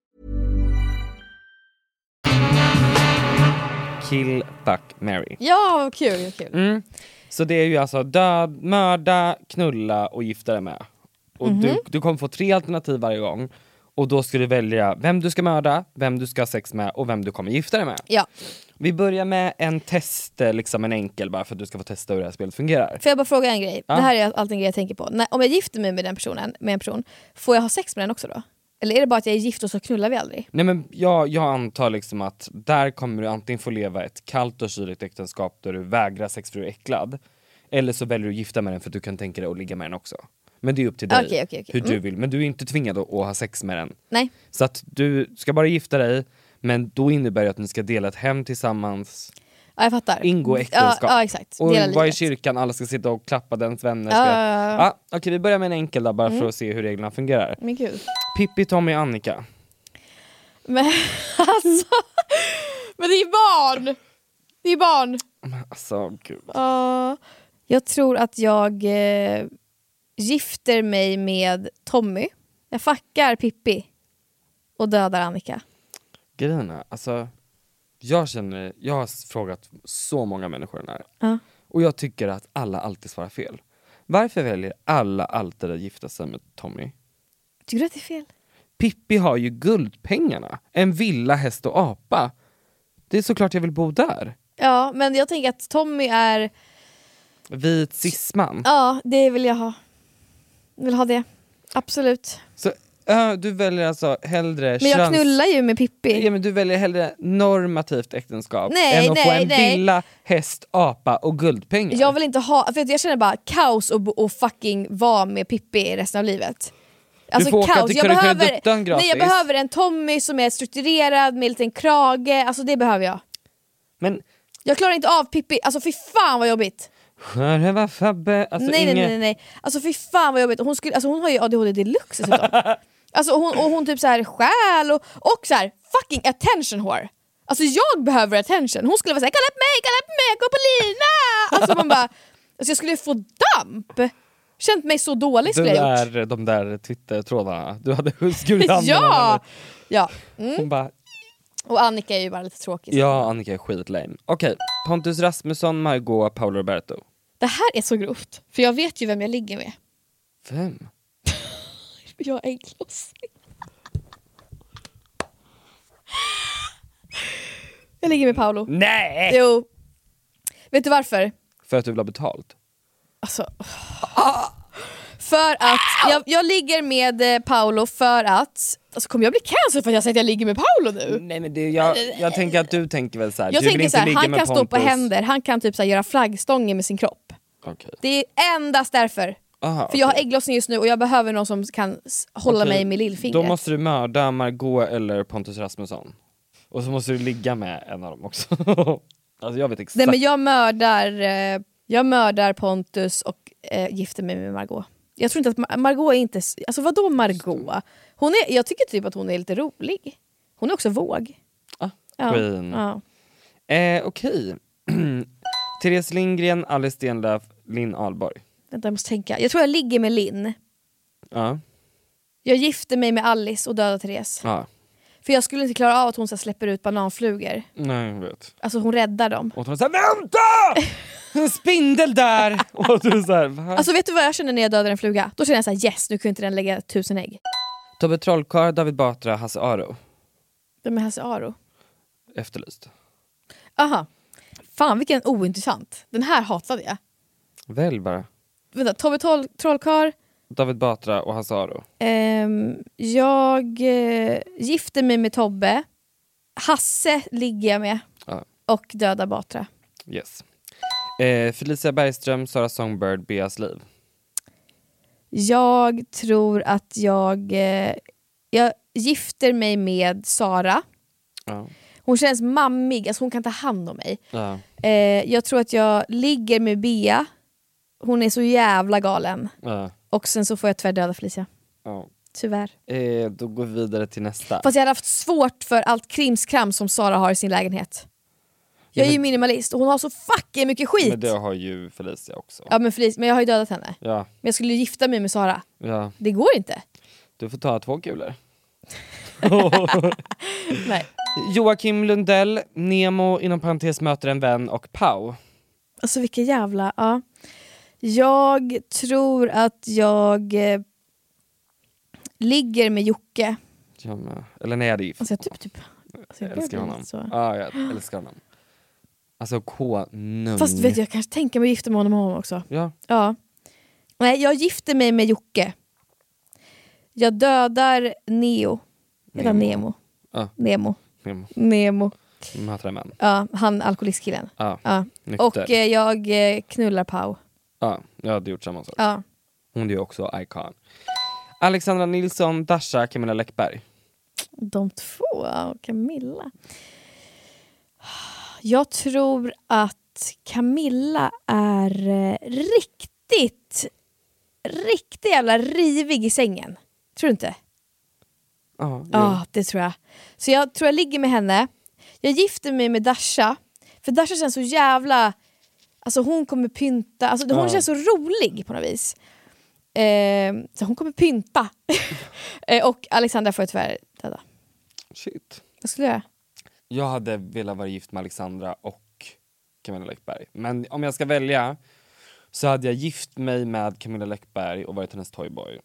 Speaker 2: Kill, fuck, marry.
Speaker 1: Ja, vad kul. Vad kul.
Speaker 2: Mm. Så det är ju alltså död, mörda, knulla och gifta dig med. Och
Speaker 1: Mhm.
Speaker 2: du, du kommer få tre alternativ varje gång. Och då ska du välja vem du ska mörda, vem du ska ha sex med och vem du kommer gifta dig med.
Speaker 1: Ja.
Speaker 2: Vi börjar med en test, eh, liksom en enkel bara för att du ska få testa hur det här spelet fungerar.
Speaker 1: Får jag bara fråga en grej?
Speaker 2: Ja.
Speaker 1: Det här är alltid en grej jag tänker på. När, om jag gifter mig med den personen, med en person, får jag ha sex med den också då? Eller är det bara att jag är gift och så knullar vi aldrig?
Speaker 2: Nej men jag, jag antar liksom att där kommer du antingen få leva ett kallt och kyligt äktenskap där du vägrar sex för du är äcklad. Eller så väljer du att gifta med den för att du kan tänka dig att ligga med den också. Men det är upp till dig
Speaker 1: Okej, okej, okej.
Speaker 2: hur du
Speaker 1: Mm.
Speaker 2: vill. Men du är inte tvingad att, att ha sex med den.
Speaker 1: Nej.
Speaker 2: Så att du ska bara gifta dig, men då innebär det att ni ska dela ett hem tillsammans,
Speaker 1: Ja, jag fattar.
Speaker 2: ingå äktenskap.
Speaker 1: Ja, ja exakt.
Speaker 2: Och
Speaker 1: Dela
Speaker 2: vara i kyrkan, alla ska sitta och klappa dens vänner.
Speaker 1: Ja,
Speaker 2: Ska...
Speaker 1: ja, ja, ja.
Speaker 2: Ja, Okej vi börjar med en enkel då, bara
Speaker 1: Mm.
Speaker 2: för att se hur reglerna fungerar.
Speaker 1: Men gud.
Speaker 2: Pippi, Tommy, Annika.
Speaker 1: Men alltså, men det är barn! Det är barn.
Speaker 2: Alltså gud.
Speaker 1: Ja, jag tror att jag eh, gifter mig med Tommy. Jag fuckar Pippi. Och dödar Annika.
Speaker 2: Grejen är, alltså, jag känner, jag har frågat så många människor den här.
Speaker 1: Ja.
Speaker 2: Och jag tycker att alla alltid svarar fel. Varför väljer alla alltid att gifta sig med Tommy?
Speaker 1: Tycker du att det är fel?
Speaker 2: Pippi har ju guldpengarna, en villa, häst och apa. Det är såklart jag vill bo där.
Speaker 1: Ja, men jag tänker att Tommy är...
Speaker 2: Vit cisman.
Speaker 1: Ja, det vill jag ha. Vill ha det. Absolut.
Speaker 2: Så äh, du väljer alltså hellre
Speaker 1: Men jag
Speaker 2: köns-
Speaker 1: knullar ju med Pippi.
Speaker 2: Ja, men du väljer hellre normativt äktenskap
Speaker 1: Nej,
Speaker 2: än att få
Speaker 1: nej,
Speaker 2: en
Speaker 1: nej.
Speaker 2: villa, häst, apa och guldpengar.
Speaker 1: Jag vill inte ha, för jag känner bara kaos och, och fucking vara med Pippi resten av livet. Alltså
Speaker 2: får åka
Speaker 1: kaos.
Speaker 2: till
Speaker 1: Jag behöver,
Speaker 2: gratis.
Speaker 1: nej, jag behöver en Tommy som är strukturerad med en liten krage, alltså det behöver jag.
Speaker 2: Men
Speaker 1: Jag klarar inte av Pippi, alltså fy fan vad jobbigt.
Speaker 2: Själva Fabbe, alltså
Speaker 1: nej, nej
Speaker 2: inget...
Speaker 1: nej nej nej. Alltså fy fan vad jobbigt. Hon, skulle, alltså, hon har ju ADHD deluxe dessutom. Alltså hon, och hon typ så här stjäl och, och så här fucking attention whore. Alltså jag behöver attention. Hon skulle vara såhär kolla på mig, kolla på mig, gå på Lina! Alltså man bara, alltså jag skulle få damp. Känt mig så dålig skulle jag gjort.
Speaker 2: där, de där Twitter-trådarna, du hade skurit
Speaker 1: Ja! ja. Mm.
Speaker 2: Hon bara,
Speaker 1: Och Annika är ju bara lite tråkig.
Speaker 2: ja Annika är skitlame. Okej, Pontus Rasmusson, Margot, Paolo Roberto.
Speaker 1: Det här är så grovt, för jag vet ju vem jag ligger med.
Speaker 2: Vem?
Speaker 1: Jag är ägglossning. Jag ligger med Paolo.
Speaker 2: Nej!
Speaker 1: Jo. Vet du varför?
Speaker 2: För att du vill ha betalt?
Speaker 1: Alltså, för att jag, jag ligger med eh, Paolo för att, alltså kommer jag bli cancelled för att jag säger att jag ligger med Paolo nu?
Speaker 2: Nej men det, jag, jag tänker att du tänker väl såhär,
Speaker 1: Jag
Speaker 2: du
Speaker 1: tänker såhär, han kan stå på händer, han kan typ såhär, göra flaggstånger med sin kropp.
Speaker 2: Okej.
Speaker 1: Det är endast därför.
Speaker 2: Aha,
Speaker 1: För jag har ägglossning just nu och jag behöver någon som kan hålla
Speaker 2: Okej,
Speaker 1: mig med lillfingret.
Speaker 2: Då måste du mörda Margot eller Pontus Rasmusson. Och så måste du ligga med en av dem också. alltså jag vet exakt.
Speaker 1: Nej men jag mördar, eh, jag mördar Pontus och eh, gifter mig med Margot. Jag tror inte att Mar- Margot är inte, alltså vadå Margot? Hon är, jag tycker typ att hon är lite rolig. Hon är också våg.
Speaker 2: Ah,
Speaker 1: Ja.
Speaker 2: Queen.
Speaker 1: Ja.
Speaker 2: Eh, Okej. Therese Lindgren, Alice Stenlöf, Linn Ahlborg.
Speaker 1: Vänta jag måste tänka. Jag tror jag ligger med Linn.
Speaker 2: Ja.
Speaker 1: Jag gifter mig med Alice och dödar Therese.
Speaker 2: ja.
Speaker 1: För jag skulle inte klara av att hon så här släpper ut bananflugor.
Speaker 2: Nej jag vet.
Speaker 1: Alltså hon räddar dem.
Speaker 2: Och hon säger VÄNTA! En spindel där! Och du är såhär, va?
Speaker 1: Alltså vet du vad jag känner när jag dödar en fluga? Då känner jag så här: yes nu kunde inte den lägga tusen ägg.
Speaker 2: Tobbe Trollkarl, David Batra, Hasse Aro.
Speaker 1: Vem är Hasse Aro?
Speaker 2: Efterlyst.
Speaker 1: Aha. Fan vilken ointressant. Den här hatade jag.
Speaker 2: Välj bara.
Speaker 1: Vänta, Tobbe Troll- Trollkarl.
Speaker 2: David Batra och Hasse Aro.
Speaker 1: Ehm, jag eh, gifter mig med Tobbe. Hasse ligger jag med.
Speaker 2: Ja.
Speaker 1: Och dödar Batra.
Speaker 2: Yes. Eh, Felicia Bergström, Sara Songbird, Beas liv.
Speaker 1: Jag tror att jag, eh, jag gifter mig med Sara.
Speaker 2: Ja.
Speaker 1: Hon känns mammig, alltså hon kan ta hand om mig.
Speaker 2: Ja.
Speaker 1: Eh, jag tror att jag ligger med Bea. Hon är så jävla galen. Och sen så får jag tyvärr döda Felicia.
Speaker 2: Ja.
Speaker 1: Tyvärr.
Speaker 2: Eh, då går vi vidare till nästa.
Speaker 1: Fast jag hade haft svårt för allt krimskram som Sara har i sin lägenhet. Jag är ju minimalist och hon har så fucking mycket skit.
Speaker 2: Men det har ju Felicia också.
Speaker 1: Ja men Felicia, men jag har ju dödat henne.
Speaker 2: Ja,
Speaker 1: Men jag skulle ju gifta mig med Sara.
Speaker 2: ja.
Speaker 1: Det går inte.
Speaker 2: Du får ta två kulor.
Speaker 1: Nej.
Speaker 2: Joakim Lundell, Nemo, inom parentes möter en vän och Pau.
Speaker 1: Alltså vilka jävla... Ja. Jag tror att jag eh, ligger med Jocke.
Speaker 2: Jag med. Eller nej, det är
Speaker 1: Alltså jag typ... typ alltså
Speaker 2: Jag
Speaker 1: jag
Speaker 2: älskar honom.
Speaker 1: så.
Speaker 2: Ja, jag älskar honom. Alltså K-nung.
Speaker 1: Fast vet du, jag kanske tänker mig att gifta mig med honom också.
Speaker 2: Ja.
Speaker 1: Ja. Nej, jag gifter mig med Jocke. Jag dödar Neo. Eller
Speaker 2: Nemo.
Speaker 1: Nemo.
Speaker 2: Ja.
Speaker 1: Nemo.
Speaker 2: Nemo.
Speaker 1: Nemo. Ja, han alkoholistkillen.
Speaker 2: Ja.
Speaker 1: Ja. Och eh, jag eh, knullar Pau.
Speaker 2: Ja, jag hade gjort samma sak.
Speaker 1: Ja.
Speaker 2: Hon är ju också icon. Alexandra Nilsson, Dasha, Camilla Läckberg.
Speaker 1: De två, och Camilla. Jag tror att Camilla är eh, riktigt, riktigt jävla rivig i sängen. Tror du inte?
Speaker 2: Ja, jo.
Speaker 1: det tror jag. Så jag tror jag ligger med henne. Jag gifter mig med Dasha. För Dasha känns så jävla... Alltså hon kommer pynta. Alltså hon
Speaker 2: Ja.
Speaker 1: känns så rolig på något vis. Eh, så hon kommer pynta. eh, och Alexandra får jag tyvärr döda.
Speaker 2: Shit.
Speaker 1: Vad skulle jag göra?
Speaker 2: Jag hade velat vara gift med Alexandra och Camilla Läckberg. Men om jag ska välja så hade jag gift mig med Camilla Läckberg och varit hennes toyboy.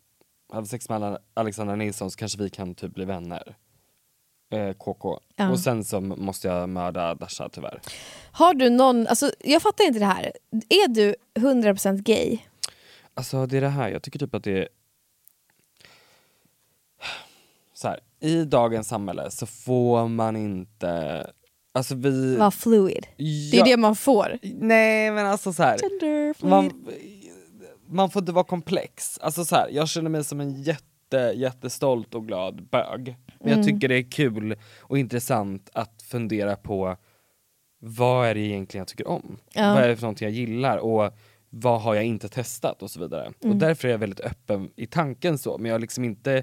Speaker 2: Hade sex med Ale- Alexandra Nilsson så kanske vi kan typ bli vänner. Eh, KK.
Speaker 1: Ja.
Speaker 2: Och sen så måste jag mörda Dasha tyvärr.
Speaker 1: Har du någon... Alltså, jag fattar inte det här. Är du 100% gay?
Speaker 2: Alltså det är det här, jag tycker typ att det är... Så här, i dagens samhälle så får man inte... Alltså vi...
Speaker 1: Var fluid. Det är
Speaker 2: Ja.
Speaker 1: det man får.
Speaker 2: Nej men alltså så här.
Speaker 1: Gender fluid.
Speaker 2: man, man får inte vara komplex. Alltså så här, jag känner mig som en jätte, jättestolt och glad bög. Men
Speaker 1: Mm.
Speaker 2: jag tycker det är kul och intressant att fundera på vad är det egentligen jag tycker om?
Speaker 1: Ja.
Speaker 2: Vad är det för någonting jag gillar? Och vad har jag inte testat och så vidare.
Speaker 1: Mm.
Speaker 2: Och därför är jag väldigt öppen i tanken så, men jag liksom inte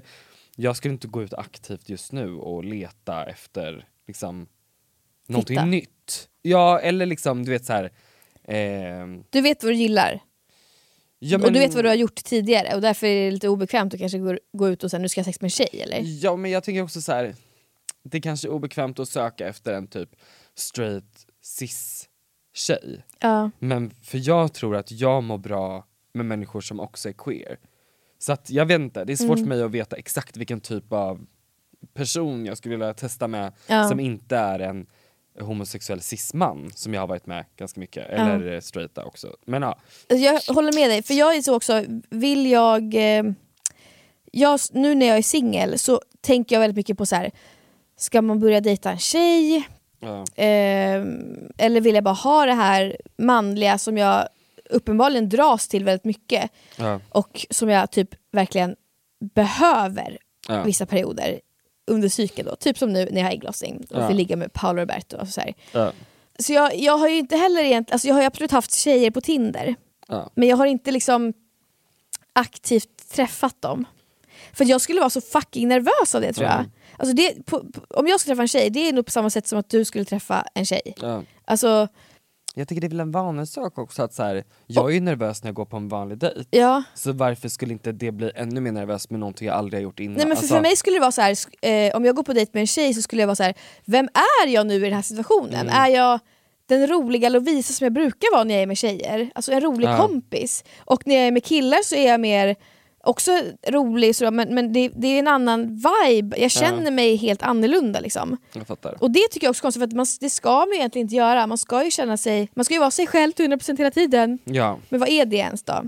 Speaker 2: jag skulle inte gå ut aktivt just nu och leta efter liksom någonting
Speaker 1: Hitta.
Speaker 2: nytt. Ja eller liksom du vet så här. ehm,
Speaker 1: Du vet vad du gillar
Speaker 2: ja,
Speaker 1: och
Speaker 2: men-
Speaker 1: du vet vad du har gjort tidigare och därför är det lite obekvämt att kanske gå, gå ut och säga nu ska jag ha sex med en tjej eller?
Speaker 2: Ja men jag tänker också så här. det kanske är obekvämt att söka efter en typ straight cis tjej.
Speaker 1: Ja.
Speaker 2: Men för jag tror att jag mår bra med människor som också är queer. Så att jag vet inte, det är svårt
Speaker 1: Mm.
Speaker 2: för mig att veta exakt vilken typ av person jag skulle vilja testa med
Speaker 1: Ja.
Speaker 2: som inte är en homosexuell cis-man som jag har varit med ganska mycket, eller eh, straighta också. Men ja,
Speaker 1: Jag håller med dig, för jag är så också, vill jag... Eh, jag nu när jag är singel så tänker jag väldigt mycket på så här. ska man börja dejta en tjej?
Speaker 2: ja,
Speaker 1: Eh, eller vill jag bara ha det här manliga som jag uppenbarligen dras till väldigt mycket
Speaker 2: ja,
Speaker 1: och som jag typ verkligen behöver
Speaker 2: ja.
Speaker 1: vissa perioder under cykeln då. Typ som nu när jag har ägglossning och
Speaker 2: Ja.
Speaker 1: får ligga med Paolo Roberto. Och så här.
Speaker 2: ja,
Speaker 1: Så jag, jag har ju inte heller egentligen, alltså jag har absolut haft tjejer på Tinder
Speaker 2: ja.
Speaker 1: men jag har inte liksom aktivt träffat dem. För jag skulle vara så fucking nervös av det tror jag.
Speaker 2: Mm.
Speaker 1: Alltså det, på, på, om jag skulle träffa en tjej, det är nog på samma sätt som att du skulle träffa en tjej.
Speaker 2: ja.
Speaker 1: Alltså,
Speaker 2: Jag tycker det är väl en vanlig sak också att så här, jag är ju nervös när jag går på en vanlig dejt.
Speaker 1: ja.
Speaker 2: Så varför skulle inte det bli ännu mer nervös med någonting jag aldrig har gjort innan?
Speaker 1: Nej, men för,
Speaker 2: Alltså,
Speaker 1: för mig skulle det vara så här, eh, om jag går på dejt med en tjej så skulle jag vara så här: vem är jag nu i den här situationen?
Speaker 2: Mm.
Speaker 1: Är jag den roliga Lovisa som jag brukar vara när jag är med tjejer? Alltså en rolig
Speaker 2: Ja.
Speaker 1: kompis. Och när jag är med killar så är jag mer också rolig, så, men, men det, det är en annan vibe. Jag känner mig helt annorlunda liksom.
Speaker 2: Jag fattar.
Speaker 1: Och det tycker jag också är konstigt för att man, det ska man ju egentligen inte göra. Man ska ju känna sig, man ska ju vara sig själv till 100% hela tiden.
Speaker 2: Ja.
Speaker 1: Men vad är det ens då?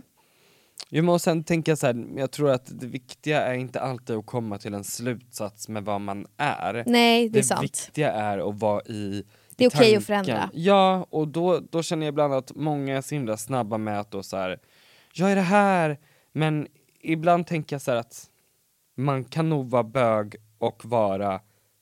Speaker 2: Jo, men och sen tänker jag så här, jag tror att det viktiga är inte alltid att komma till en slutsats med vad man är.
Speaker 1: Nej, det är
Speaker 2: det
Speaker 1: sant.
Speaker 2: viktiga är att vara i
Speaker 1: Det är okej att
Speaker 2: tanken.
Speaker 1: förändra.
Speaker 2: Ja, och då, då känner jag ibland att många är så himla snabba med att då så här, jag är det här, men ibland tänker jag så här att man kan nog vara bög och vara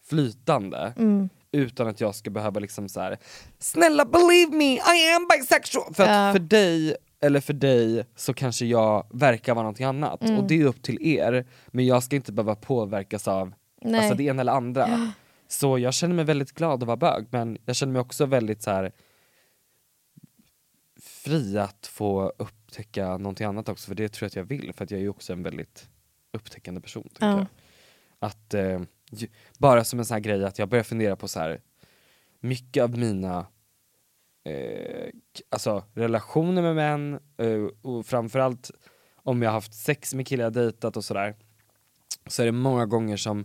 Speaker 2: flytande
Speaker 1: Mm.
Speaker 2: utan att jag ska behöva liksom så här. snälla believe me, I am bisexual! För att
Speaker 1: Ja.
Speaker 2: för dig, eller för dig, så kanske jag verkar vara någonting annat
Speaker 1: Mm.
Speaker 2: och det är upp till er, men jag ska inte behöva påverkas av
Speaker 1: Nej.
Speaker 2: alltså, det ena eller andra. Så jag känner mig väldigt glad att vara bög, men jag känner mig också väldigt så här fri att få upptäcka någonting annat också, för det tror jag att jag vill, för att jag är också en väldigt upptäckande person.
Speaker 1: Ja.
Speaker 2: Att, eh, ju- bara som en sån här grej att jag börjar fundera på så här mycket av mina eh, alltså, relationer med män, eh, och framförallt om jag har haft sex med killar jag dejtat och sådär, så är det många gånger som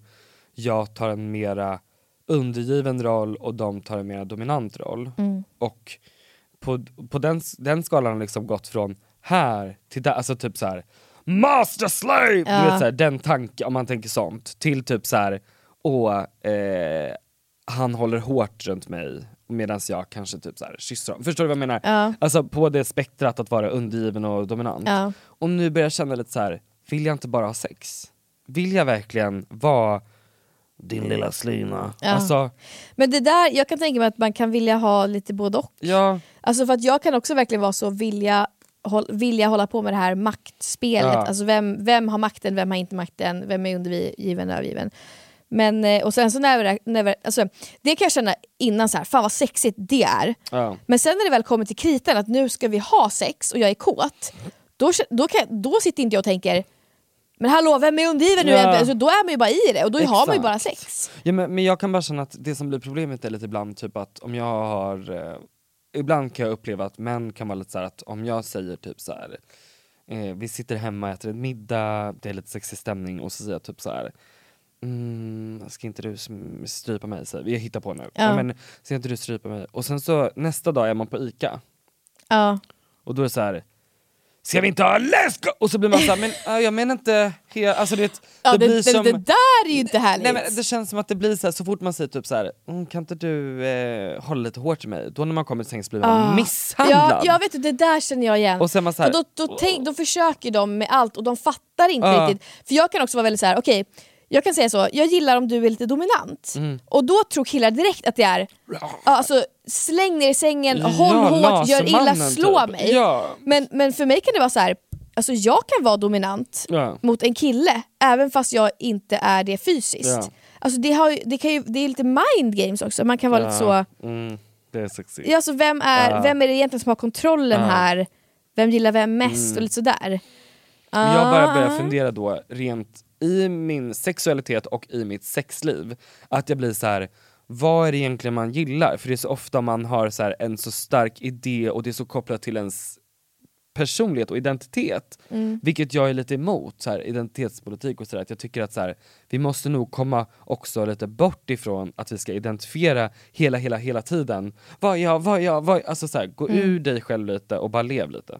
Speaker 2: jag tar en mera undergiven roll och de tar en mera dominant roll.
Speaker 1: Mm.
Speaker 2: Och på, på den, den skalan har liksom gått från här till där, alltså typ så här master slave! Du
Speaker 1: Ja.
Speaker 2: vet så här, den tanken, om man tänker sånt, till typ så här åh, eh, han håller hårt runt mig medan jag kanske typ så här kysser honom. Förstår du vad jag menar?
Speaker 1: Ja.
Speaker 2: Alltså på det spektrat att vara undergiven och dominant.
Speaker 1: Ja.
Speaker 2: Och nu börjar jag känna lite så här. vill jag inte bara ha sex? Vill jag verkligen vara din lilla slyna?
Speaker 1: Ja.
Speaker 2: Alltså,
Speaker 1: Men det där, jag kan tänka mig att man kan vilja ha lite både och.
Speaker 2: ja,
Speaker 1: Alltså för att jag kan också verkligen vara så vilja, håll, vilja hålla på med det här maktspelet.
Speaker 2: Ja.
Speaker 1: Alltså vem, vem har makten, vem har inte makten, vem är undergiven, övergiven. Men, eh, och sen så när, när, alltså, det kan jag känna innan så här, fan vad sexigt det är.
Speaker 2: ja.
Speaker 1: Men sen när det väl kommer till kritan att nu ska vi ha sex och jag är kåt, då, då, kan, då sitter inte jag och tänker men hallå, vem är undergiven nu
Speaker 2: Ja.
Speaker 1: Alltså, då är man ju bara i det och då har man ju
Speaker 2: Exakt.
Speaker 1: bara sex.
Speaker 2: Ja, men, men jag kan bara känna att det som blir problemet är lite ibland typ att om jag har eh, Ibland kan jag uppleva att män kan vara lite så här att om jag säger typ så här eh, Vi sitter hemma och äter en middag, det är lite sexig stämning och så säger jag typ så här Mm, ska inte du strypa mig? Vi. Jag hittar på nu.
Speaker 1: Ja.
Speaker 2: Ja. men, ska inte du strypa mig? Och sen så nästa dag är man på ICA
Speaker 1: Ja.
Speaker 2: och då är det så här. Ska vi inte ha go? Och så blir man såhär, men äh, jag menar inte he- alltså det,
Speaker 1: Ja,
Speaker 2: det
Speaker 1: det,
Speaker 2: blir
Speaker 1: det,
Speaker 2: som
Speaker 1: det där är ju inte härligt.
Speaker 2: Nej men det känns som att det blir så här, så fort man säger typ så här, mm, kan inte du eh, hålla lite hårt till mig? Då när man kommer till sängs blir man
Speaker 1: Ah.
Speaker 2: misshandlad.
Speaker 1: Ja, jag vet det där känner jag igen.
Speaker 2: Och sen man så här,
Speaker 1: då, då, tänk, då försöker de med allt och de fattar inte
Speaker 2: Ja.
Speaker 1: riktigt. För jag kan också vara väldigt så här: okej, jag kan säga så, jag gillar om du är lite dominant.
Speaker 2: Mm.
Speaker 1: Och då tror killar direkt att det är, alltså släng ner i sängen,
Speaker 2: Ja,
Speaker 1: håll hårt, gör illa, slå
Speaker 2: typ.
Speaker 1: mig.
Speaker 2: Ja.
Speaker 1: Men, men för mig kan det vara så här. alltså jag kan vara dominant
Speaker 2: Ja.
Speaker 1: mot en kille även fast jag inte är det fysiskt. Alltså det, har, det, kan ju, det är lite mind games också, man kan vara lite så...
Speaker 2: Mm, det är sexigt.
Speaker 1: Alltså vem, är, vem är det egentligen som har kontrollen här? Vem gillar vem mest
Speaker 2: Mm.
Speaker 1: och lite sådär.
Speaker 2: Jag bara
Speaker 1: Ah.
Speaker 2: börjar fundera då, rent i min sexualitet och i mitt sexliv, att jag blir så här. vad är det egentligen man gillar? För det är så ofta man har så här en så stark idé och det är så kopplat till ens personlighet och identitet.
Speaker 1: Mm.
Speaker 2: Vilket jag är lite emot, så här, identitetspolitik och sådär. Jag tycker att så här, vi måste nog komma också lite bort ifrån att vi ska identifiera hela, hela, hela tiden. Vad är jag, vad är jag, vad är, Alltså så här, gå
Speaker 1: Mm.
Speaker 2: ur dig själv lite och bara lev lite.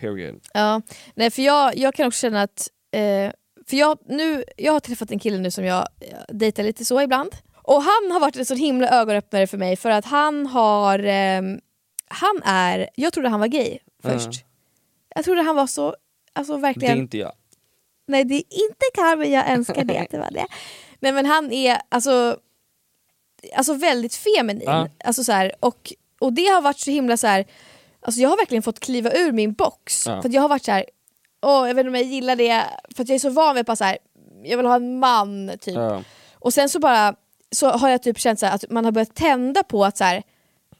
Speaker 2: Period.
Speaker 1: Ja, nej för jag, jag kan också känna att, eh, för jag, nu, jag har träffat en kille nu som jag eh, dejtar lite så ibland. Och han har varit en sån himla ögonöppnare för mig för att han har, ehm, han är, jag trodde han var gay först. Jag trodde han var så, alltså
Speaker 2: Det är
Speaker 1: verkligen,
Speaker 2: inte jag.
Speaker 1: nej det är inte Carmen, jag önskar det att det var det. Nej men han är alltså, alltså väldigt feminin.
Speaker 2: Ja.
Speaker 1: Alltså så här, och, och det har varit så himla så här. Alltså jag har verkligen fått kliva ur min box.
Speaker 2: Ja.
Speaker 1: För jag har varit så här, åh jag vet inte om jag gillar det, för att jag är så van vid att så här, jag vill ha en man typ.
Speaker 2: Ja.
Speaker 1: Och sen så bara så har jag typ känt så här, att man har börjat tända på att så här,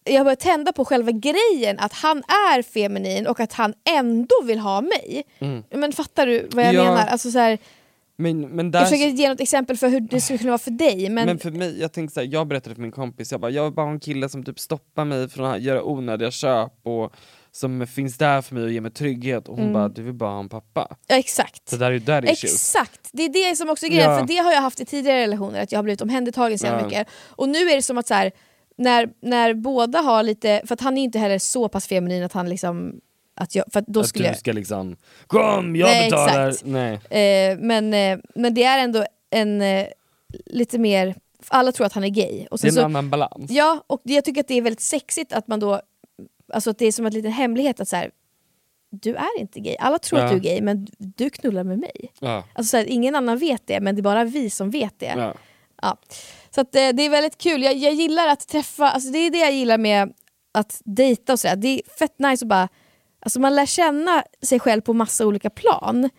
Speaker 1: jag har börjat tända på själva grejen att han är feminin och att han ändå vill ha mig. Men fattar du vad jag
Speaker 2: Mm. Ja.
Speaker 1: menar? Alltså så här,
Speaker 2: Men, men där...
Speaker 1: jag försöker ge något exempel för hur det skulle kunna vara för dig. Men,
Speaker 2: Men för mig, jag tänkte såhär, jag berättade för min kompis, jag bara, jag vill bara en kille som typ stoppar mig från att göra onödiga köp och som finns där för mig och ger mig trygghet och hon
Speaker 1: Mm.
Speaker 2: bara, du vill bara ha en pappa.
Speaker 1: ja, exakt.
Speaker 2: Så där är ju issues.
Speaker 1: Exakt, det är det som också är grejen,
Speaker 2: Ja.
Speaker 1: för det har jag haft i tidigare relationer, att jag har blivit omhändertagen så jävla
Speaker 2: Ja.
Speaker 1: mycket. Och nu är det som att så här, när, när båda har lite, för att han är inte heller så pass feminin att han liksom, att jag, för att då
Speaker 2: att
Speaker 1: skulle
Speaker 2: du ska liksom, kom jag
Speaker 1: Nej,
Speaker 2: betalar!
Speaker 1: exakt.
Speaker 2: Nej.
Speaker 1: eh, men, eh, men det är ändå en eh, lite mer, alla tror att han är gay. Och
Speaker 2: Det
Speaker 1: sen
Speaker 2: är en
Speaker 1: så,
Speaker 2: annan balans.
Speaker 1: Ja, och jag tycker att det är väldigt sexigt att man då, alltså att det är som en liten hemlighet att så här, du är inte gay. Alla tror att
Speaker 2: Ja.
Speaker 1: du är gay men du knullar med mig.
Speaker 2: Ja.
Speaker 1: Alltså så här, ingen annan vet det men det är bara vi som vet det.
Speaker 2: Ja.
Speaker 1: Ja. Så att, eh, det är väldigt kul, jag, jag gillar att träffa, alltså det är det jag gillar med att dejta och sådär. Det är fett nice att bara, alltså man lär känna sig själv på massa olika plan.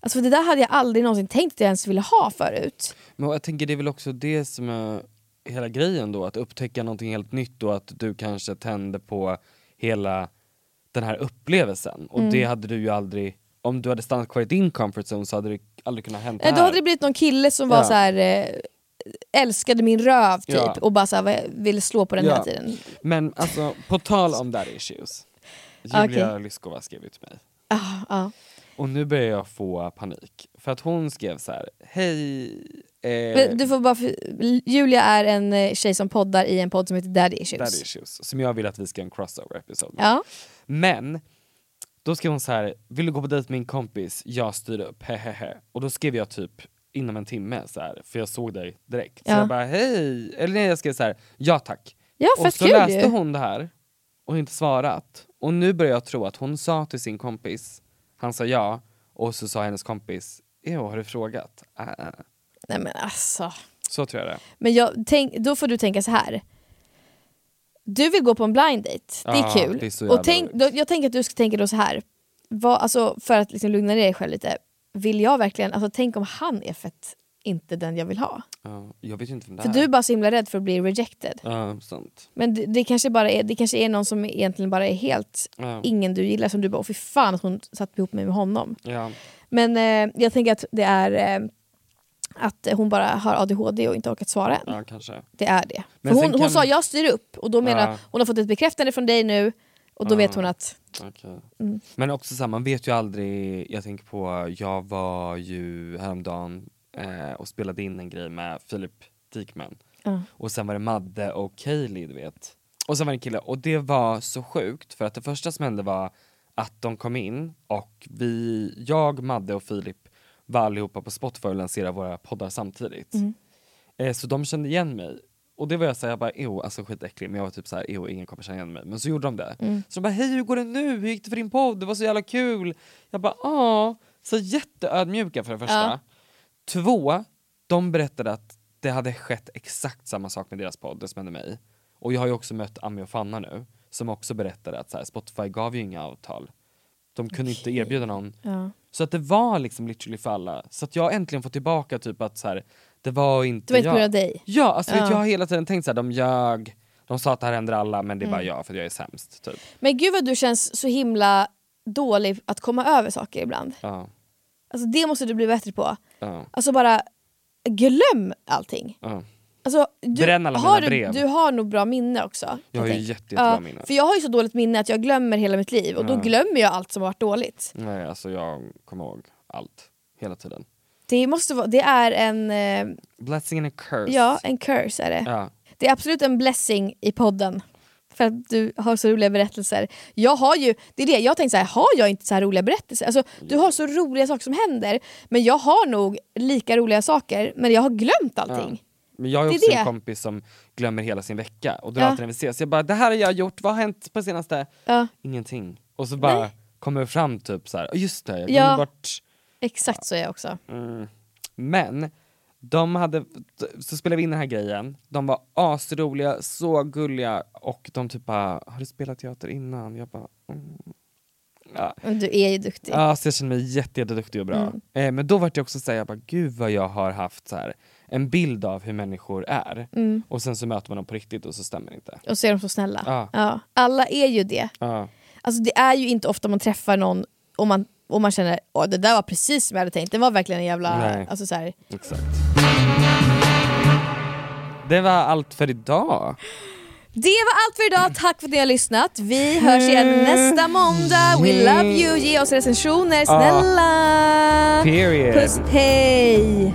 Speaker 1: Alltså för det där hade jag aldrig någonsin tänkt att jag ens ville ha förut.
Speaker 2: Men jag tänker det är väl också det som är hela grejen då, att upptäcka någonting helt nytt och att du kanske tänder på hela den här upplevelsen. Och
Speaker 1: Mm.
Speaker 2: det hade du ju aldrig, om du hade stannat kvar i din comfort zone så hade det aldrig kunnat hända
Speaker 1: Eh, Då
Speaker 2: här.
Speaker 1: hade det blivit någon kille som var
Speaker 2: Ja.
Speaker 1: så här. Eh, älskade min röv typ
Speaker 2: Ja.
Speaker 1: och bara så här, ville slå på den
Speaker 2: Ja.
Speaker 1: hela tiden.
Speaker 2: Men alltså, på tal om that issues. Julia Lyskova skrev ju till mig.
Speaker 1: Ah, ah.
Speaker 2: Och nu börjar jag få panik. För att hon skrev så här: hej... Eh,
Speaker 1: Du får bara för, Julia är en eh, tjej som poddar i en podd som heter Daddy Issues.
Speaker 2: daddy issues, som jag vill att vi ska göra en crossover episod med.
Speaker 1: Ja.
Speaker 2: Men, då skrev hon så här: vill du gå på dejt med min kompis? Jag styr upp, hehehe. Och då skrev jag typ inom en timme så här, för jag såg dig direkt. Så
Speaker 1: Ja.
Speaker 2: jag bara hej, eller nej jag skrev så här, ja tack.
Speaker 1: Ja,
Speaker 2: och så
Speaker 1: kul
Speaker 2: läste
Speaker 1: ju.
Speaker 2: hon det här och inte svarat. Och nu börjar jag tro att hon sa till sin kompis, han sa ja, och så sa hennes kompis, jo har du frågat? Ah.
Speaker 1: Nej men alltså.
Speaker 2: Så tror jag det
Speaker 1: Men jag, tänk, då får du tänka så här. Du vill gå på en blind date, det är
Speaker 2: Ja,
Speaker 1: kul.
Speaker 2: det är
Speaker 1: och tänk, då, jag tänker att du ska tänka då så här. Vad, alltså, för att liksom lugna ner dig själv lite. Vill jag verkligen, alltså tänk om han är fett inte den jag vill ha.
Speaker 2: Ja, jag vet inte vem det
Speaker 1: För
Speaker 2: är.
Speaker 1: du är bara så himla rädd för att bli rejected.
Speaker 2: Ja, sant.
Speaker 1: Men det, det, kanske bara är, det kanske är någon som egentligen bara är helt
Speaker 2: Ja.
Speaker 1: ingen du gillar som du bara, fy fan att hon satt ihop mig med honom.
Speaker 2: Ja.
Speaker 1: Men eh, jag tänker att det är eh, att hon bara har ADHD och inte orkat svara än.
Speaker 2: ja, kanske.
Speaker 1: Det är det.
Speaker 2: Men
Speaker 1: För hon, hon
Speaker 2: kan-
Speaker 1: sa jag styr upp och då menar
Speaker 2: Ja.
Speaker 1: hon har fått ett bekräftande från dig nu och då
Speaker 2: Ja.
Speaker 1: vet hon att
Speaker 2: Okej.
Speaker 1: Mm.
Speaker 2: Men också så här, man vet ju aldrig, jag tänker på, jag var ju häromdagen eh, och spelade in en grej med Filip Dikman.
Speaker 1: Ja.
Speaker 2: Och sen var det Madde och Kaylee du vet. Och sen var det en kille, och det var så sjukt för att det första som hände var att de kom in och vi, jag, Madde och Filip var allihopa på Spotify och lanserade våra poddar samtidigt.
Speaker 1: Mm.
Speaker 2: Eh, så de kände igen mig. Och det var jag såhär, jag bara ew, alltså skitäcklig, men jag var typ såhär ew, ingen kommer känna igen mig. Men så gjorde de det.
Speaker 1: Mm.
Speaker 2: Så de bara hej hur går det nu? Hur gick det för din podd? Det var så jävla kul. Jag bara ja, så jätteödmjuka för det första.
Speaker 1: Ja.
Speaker 2: Två, de berättade att det hade skett exakt samma sak med deras podd, det som hände mig. Och jag har ju också mött Ami och Fanna nu, som också berättade att så här, Spotify gav ju inga avtal de kunde inte erbjuda någon.
Speaker 1: Ja.
Speaker 2: Så att det var liksom literally för alla. Så att jag äntligen fått tillbaka typ att så här, det var inte
Speaker 1: Det var inte
Speaker 2: jag.
Speaker 1: dig.
Speaker 2: Ja, alltså vet,
Speaker 1: Ja.
Speaker 2: jag har hela tiden tänkt så här, de ljög, de sa att det här händer alla men det är bara
Speaker 1: Mm.
Speaker 2: jag för jag är sämst. Typ.
Speaker 1: Men gud vad du känns så himla dålig att komma över saker ibland.
Speaker 2: Ja,
Speaker 1: Alltså det måste du bli bättre på.
Speaker 2: ja,
Speaker 1: Alltså bara glöm allting.
Speaker 2: ja.
Speaker 1: Alltså, du,
Speaker 2: Bränn alla
Speaker 1: har
Speaker 2: mina
Speaker 1: du,
Speaker 2: brev.
Speaker 1: du har nog bra minne också.
Speaker 2: Jag har ju jätte, jättebra minne.
Speaker 1: För jag har ju så dåligt minne att jag glömmer hela mitt liv och då
Speaker 2: Ja.
Speaker 1: glömmer jag allt som har varit dåligt.
Speaker 2: Nej alltså jag kommer ihåg allt. Hela tiden.
Speaker 1: Det, måste vara, det är en, eh,
Speaker 2: Blessing and a curse.
Speaker 1: ja, en curse är det.
Speaker 2: Ja.
Speaker 1: Det är absolut en blessing i podden. För att du har så roliga berättelser. Jag har ju, det är det, jag tänkte så här, har jag inte så här roliga berättelser? Alltså, du har så roliga saker som händer, men jag har nog lika roliga saker, men jag har glömt allting.
Speaker 2: Men jag har
Speaker 1: är
Speaker 2: också
Speaker 1: det.
Speaker 2: en kompis som glömmer hela sin vecka och drar
Speaker 1: Ja.
Speaker 2: alltid när vi ses. Jag bara, det här har jag gjort, vad har hänt på senaste?
Speaker 1: Ja,
Speaker 2: Ingenting. Och så bara
Speaker 1: Nej.
Speaker 2: kommer fram typ så här, "Åh, just det, jag
Speaker 1: Ja.
Speaker 2: glömde bort.
Speaker 1: exakt så är jag också.
Speaker 2: Mm. Men de hade, så spelade vi in den här grejen, de var asroliga, så gulliga och de typ bara, har du spelat teater innan? Jag bara, mm. ja.
Speaker 1: Du är ju duktig.
Speaker 2: Ja, så jag känner mig jätte, jätteduktig och bra.
Speaker 1: Mm.
Speaker 2: Eh, men då var det också såhär, jag bara, gud vad jag har haft så här, en bild av hur människor är.
Speaker 1: Mm.
Speaker 2: Och sen så möter man dem på riktigt och så stämmer det inte.
Speaker 1: Och så är de så snälla.
Speaker 2: Ja.
Speaker 1: Ja. Alla är ju det.
Speaker 2: Ja.
Speaker 1: Alltså det är ju inte ofta man träffar någon och man, och man känner att det där var precis som jag hade tänkt. Det var verkligen en jävla...
Speaker 2: Nej.
Speaker 1: Alltså så här.
Speaker 2: Exakt. Det var allt för idag.
Speaker 1: Det var allt för idag, tack för att ni har lyssnat. Vi hörs igen nästa måndag. We love you, ge oss recensioner snälla.
Speaker 2: Period.
Speaker 1: Puss, hej.